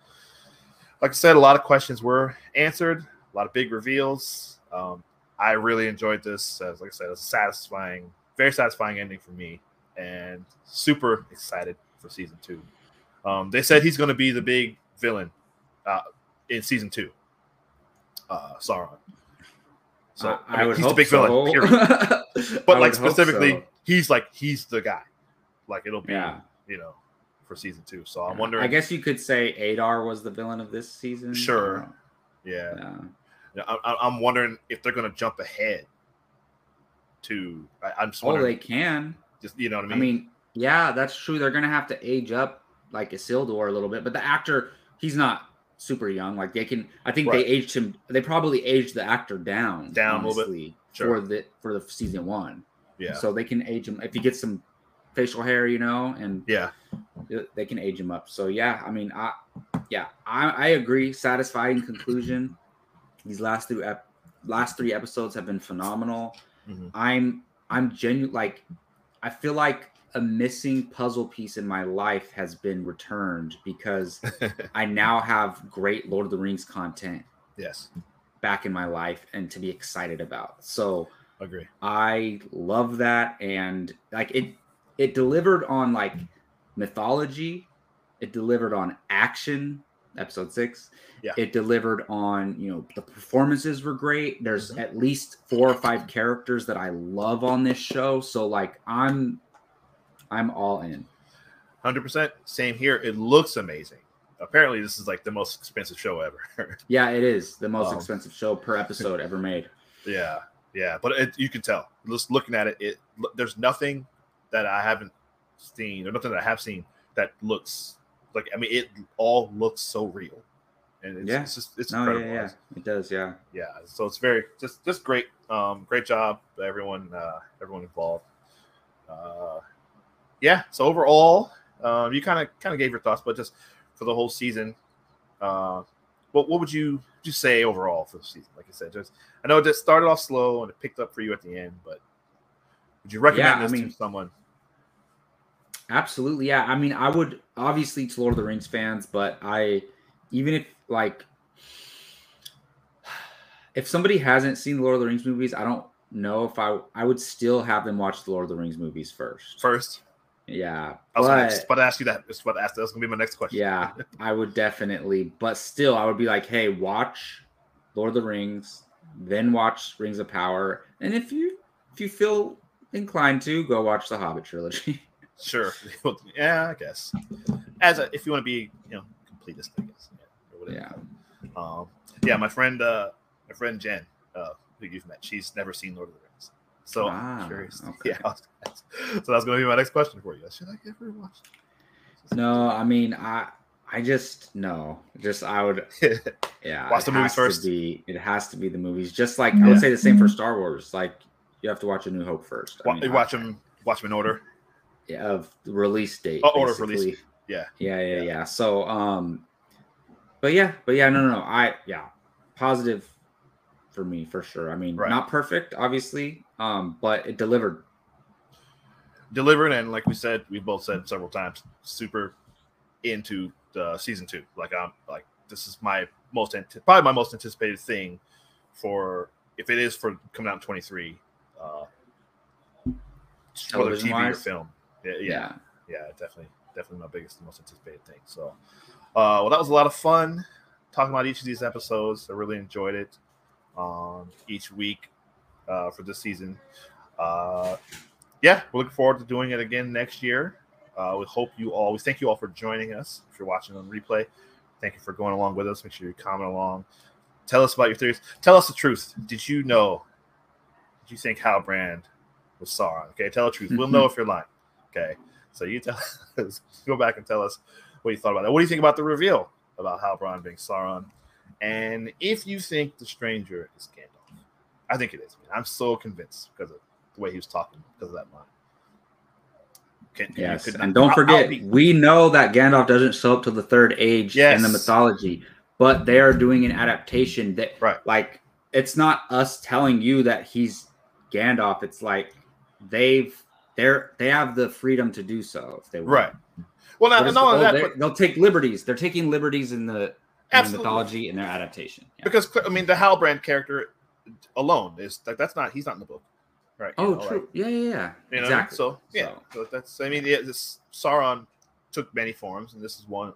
like I said, a lot of questions were answered, a lot of big reveals. Um, I really enjoyed this. As like I said, it's a satisfying, very satisfying ending for me, and super excited for season two. Um, they said he's going to be the big villain uh, in season two. Uh, Sauron. So I, I would he's the big so. villain. I But like specifically, so. he's like he's the guy. Like it'll be, Yeah. you know, for season two. So I'm wondering. I guess you could say Adar was the villain of this season. Sure. Uh, yeah, Yeah. Yeah, I, I- I'm wondering if they're going to jump ahead to. I, I'm just Oh, wondering. they can. just you know what I mean. I mean? mean, yeah, that's true. They're gonna have to age up like Isildur a little bit, but the actor, he's not super young. Like they can, I think Right. they aged him. They probably aged the actor down, Down a little bit. Sure. for the for the season one. yeah, So they can age him if he gets some facial hair, you know, and yeah, they can age him up. So yeah, I mean, I yeah, I, I agree. Satisfying conclusion. These last three ep- last three episodes have been phenomenal. Mhm. I'm I'm genuine like I feel like a missing puzzle piece in my life has been returned because I now have great Lord of the Rings content yes, back in my life and to be excited about. So agree. I love that and like it it delivered on like mythology, it delivered on action, episode 6. Yeah. It delivered on, you know, the performances were great. There's Mhm. at least four or five characters that I love on this show, so like I'm I'm all in. Hundred percent. Same here. It looks amazing. Apparently, this is like the most expensive show ever. Yeah, it is the most Um, expensive show per episode ever made. yeah, yeah. But it, you can tell just looking at it. It there's nothing that I haven't seen or nothing that I have seen that looks like. I mean, it all looks so real, and it's, Yeah. it's just it's No, incredible. yeah, yeah, it does, yeah. yeah so it's very just just great um great job everyone uh everyone involved uh yeah so overall um you kind of kind of gave your thoughts but just for the whole season uh what, what would you just say overall for the season like i said just i know it just started off slow and it picked up for you at the end but would you recommend Yeah, I this mean- to someone Absolutely, yeah. I mean, I would obviously to Lord of the Rings fans, but I even if like if somebody hasn't seen the Lord of the Rings movies, I don't know if I I would still have them watch the Lord of the Rings movies first. first Yeah, i was but, about to ask you that that's what I asked that's gonna be my next question yeah, I would definitely. But still, I would be like, hey, watch Lord of the Rings, then watch Rings of Power, and if you if you feel inclined to, go watch the Hobbit trilogy. Sure. yeah, I guess. As a, if you want to be, you know, completist, I guess. Yeah. Yeah. Um, yeah. My friend, uh, my friend Jen, uh, who you've met, she's never seen Lord of the Rings, so Ah, I'm curious. okay. Yeah. So that's going to be my next question for you. Should I ever watch? No, I mean, I I just no, just I would yeah. Watch the movies first. Be, it has to be the movies. Just like I would say the same for Star Wars. Like you have to watch A New Hope first. I mean, watch them. Watch them in order. yeah, of release date. Oh, order of release. Yeah. Yeah, yeah, Yeah. yeah. So, um, but yeah, but yeah, no, no, no. I yeah, positive for me for sure. I mean, Right. not perfect, obviously, um, but it delivered. Delivered and like we said, we both said several times, super into the season two. Like I'm like this is my most probably my most anticipated thing for if it is for coming out in 23 uh whether TV or film. Yeah, yeah. Yeah. yeah definitely definitely my biggest most anticipated thing. So uh well that was a lot of fun talking about each of these episodes. I really enjoyed it um each week uh for this season. Uh yeah we're looking forward to doing it again next year. Uh we hope you all we thank you all for joining us. If you're watching on replay thank you for going along with us. Make sure you comment along. Tell us about your theories. Tell us the truth. Did you know you think Halbrand was Sauron? Okay, tell the truth. We'll mm-hmm. know if you're lying. Okay, so you tell us, go back and tell us what you thought about that. What do you think about the reveal about Halbrand being Sauron? And if you think the stranger is Gandalf, I think it is. I'm so convinced because of the way he was talking, because of that line. Can, Yes, and don't I'll- I'll forget, be- we know that Gandalf doesn't show up to the third age in the mythology, but they are doing an adaptation that, Right. like, it's not us telling you that he's Gandalf. It's like they've they're they have the freedom to do so if they want. right. Well, But not, only oh, that, but they'll take liberties. They're taking liberties in the, in the mythology and their adaptation. Yeah. because I mean, the Halbrand character alone is like that's not he's not in the book, right? You oh, know, like- true. yeah, yeah, yeah. You know, exactly. so yeah, so that's I mean, yeah, this Sauron took many forms, and this is one,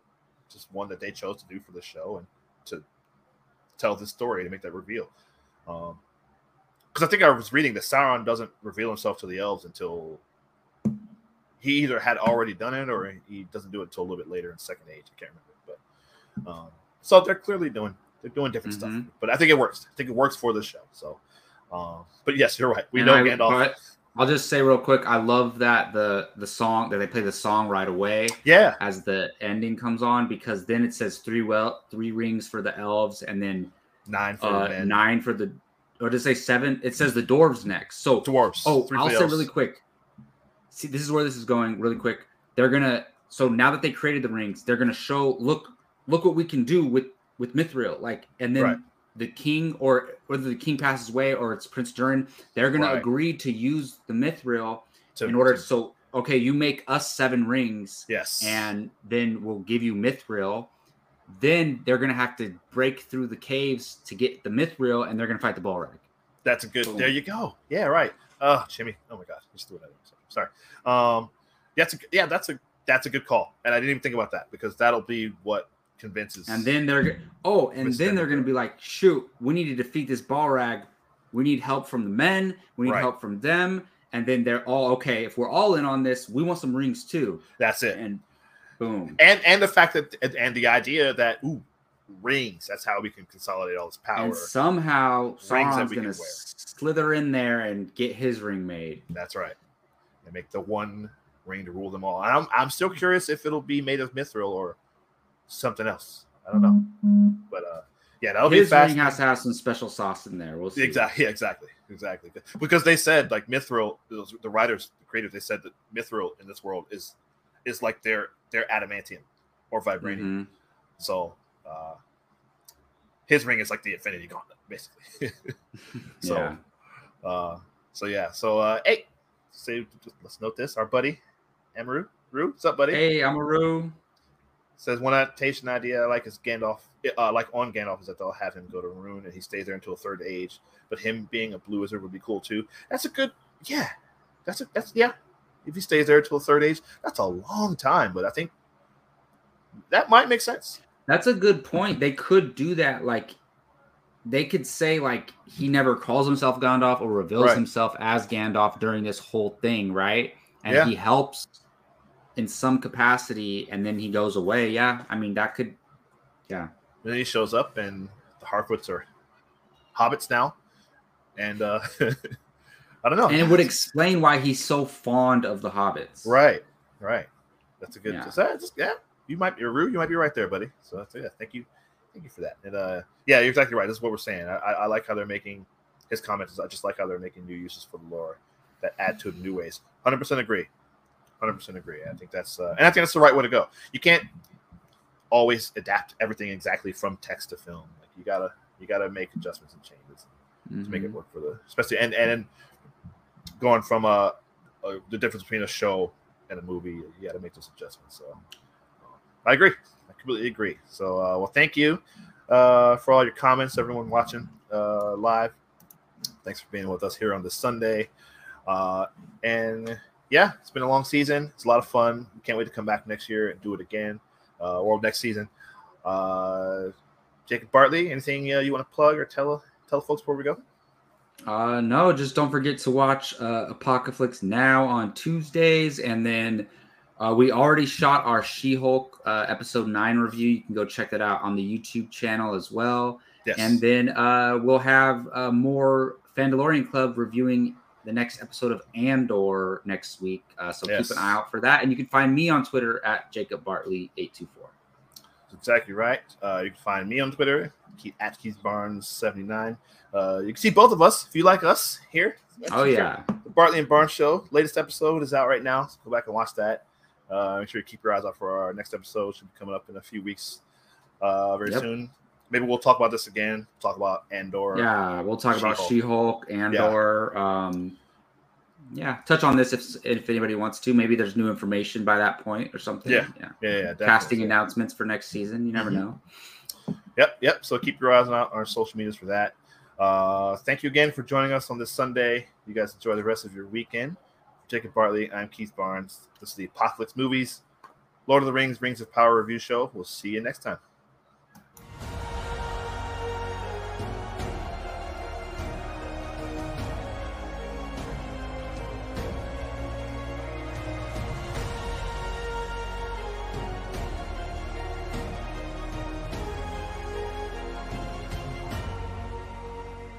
just one that they chose to do for the show and to tell this story to make that reveal. Um, because I think I was reading that Sauron doesn't reveal himself to the elves until he either had already done it or he doesn't do it until a little bit later in Second Age. I can't remember, but um, so they're clearly doing they're doing different Mhm. stuff. But I think it works. I think it works for the show. So, um, but yes, you're right. We And know I- Gandalf. but I'll just say real quick, I love that the the song that they play the song right away yeah, as the ending comes on because then it says three well three rings for the elves and then nine for uh, the men. nine for the or does it say seven? It says the dwarves next. So dwarves. Oh, three I'll say really quick. See, this is where this is going really quick. They're gonna so now that they created the rings, they're gonna show look look what we can do with with Mithril. Like, and then Right. the king or whether the king passes away or it's Prince Durin, they're gonna Right. agree to use the Mithril To- in order to- so okay, you make us seven rings yes, and then we'll give you Mithril. Then they're gonna have to break through the caves to get the Mithril, and they're gonna fight the Balrog. That's a good. Boom. There you go. Yeah, right. Oh, Jimmy. Oh my God, just threw it at him. Sorry. Um, that's a yeah. That's a that's a good call, and I didn't even think about that because that'll be what convinces. And then they're go- oh, and Miss then they're going to be like, shoot, we need to defeat this Balrog. We need help from the men. We need Right. help from them. And then they're all okay. If we're all in on this, we want some rings too. that's it. And boom. And and the fact that and, the idea that ooh rings. That's how we can consolidate all this power. And somehow Sauron's going to slither in there and get his ring made. That's right. And make the one ring to rule them all. I'm I'm still curious if it'll be made of mithril or something else. I don't know. But uh, yeah, that'll be his fast. ring has to have some special sauce in there. We'll see. Exactly. Yeah, exactly. Exactly. Because they said like mithril, those- the writers, the creators, they said that mithril in this world is is like their their adamantium or vibranium. Mhm. So uh, his ring is like the Infinity Gauntlet, basically. so, Yeah. uh, so yeah. So uh, hey, say let's note this. Our buddy Amaru, Rue, what's up, buddy? Hey, I'm Amaru. Says one adaptation idea I like is Gandalf, uh, like on Gandalf, is that they'll have him go to Rhûn and he stays there until third age. But him being a blue wizard would be cool too. That's a good, yeah. That's a that's yeah. If he stays there until third age, that's a long time. But I think that might make sense. That's a good point. They could do that. Like, they could say like he never calls himself Gandalf or reveals Right. himself as Gandalf during this whole thing, right? And Yeah. he helps in some capacity, and then he goes away. Yeah, I mean that could. Yeah, then he shows up and the Harfoots are hobbits now. And uh I don't know. and it would explain why he's so fond of the hobbits. right, right. That's a good Yeah. so that's- yeah. You might be Rue, you might be right there, buddy. So that's yeah, thank you. Thank you for that. And uh yeah, you're exactly right. This is what we're saying. I, I like how they're making his comments. I just like how they're making new uses for the lore that add to it in new ways. Hundred percent agree. Hundred percent agree. I think that's uh, and I think that's the right way to go. You can't always adapt everything exactly from text to film. Like you gotta you gotta make adjustments and changes to make it Mhm. work for the especially and and going from a, a the difference between a show and a movie, you got to make those adjustments. So I agree. I completely agree. So uh, well, thank you uh, for all your comments, everyone watching uh, live. Thanks for being with us here on this Sunday. Uh, and yeah, it's been a long season. It's a lot of fun. Can't wait to come back next year and do it again, uh, or next season. Uh, Jacob Bartley, anything uh, you want to plug or tell tell folks before we go? Uh, no, just don't forget to watch uh, Apocalypse now on Tuesdays, and then uh, we already shot our She-Hulk uh, episode nine review. You can go check that out on the YouTube channel as well. Yes. And then uh, we'll have uh, more Fandalorian Club reviewing the next episode of Andor next week. Uh, so Yes. keep an eye out for that. And you can find me on Twitter at Jacob Bartley eight two four. That's exactly right. Uh, you can find me on Twitter Keith, at Keith Barnes seventy nine. Uh, you can see both of us if you like us here. Oh yeah, the Bartley and Barnes show. Latest episode is out right now. So go back and watch that. Uh, make sure you keep your eyes out for our next episode. Should be coming up in a few weeks, uh, very Yep. soon. Maybe we'll talk about this again. Talk about Andor. yeah. We'll talk about She-Hulk. She-Hulk, Andor. Um, yeah, touch on this if if anybody wants to. Maybe there's new information by that point or something. Yeah. yeah. yeah, yeah. Casting announcements for next season. You never Mhm. know. Yep, yep. So keep your eyes on our social medias for that. Uh, thank you again for joining us on this Sunday. You guys enjoy the rest of your weekend. Jacob Bartley, I'm Keith Barnes. This is the Apocalypse Movies Lord of the Rings, Rings of Power review show. We'll see you next time.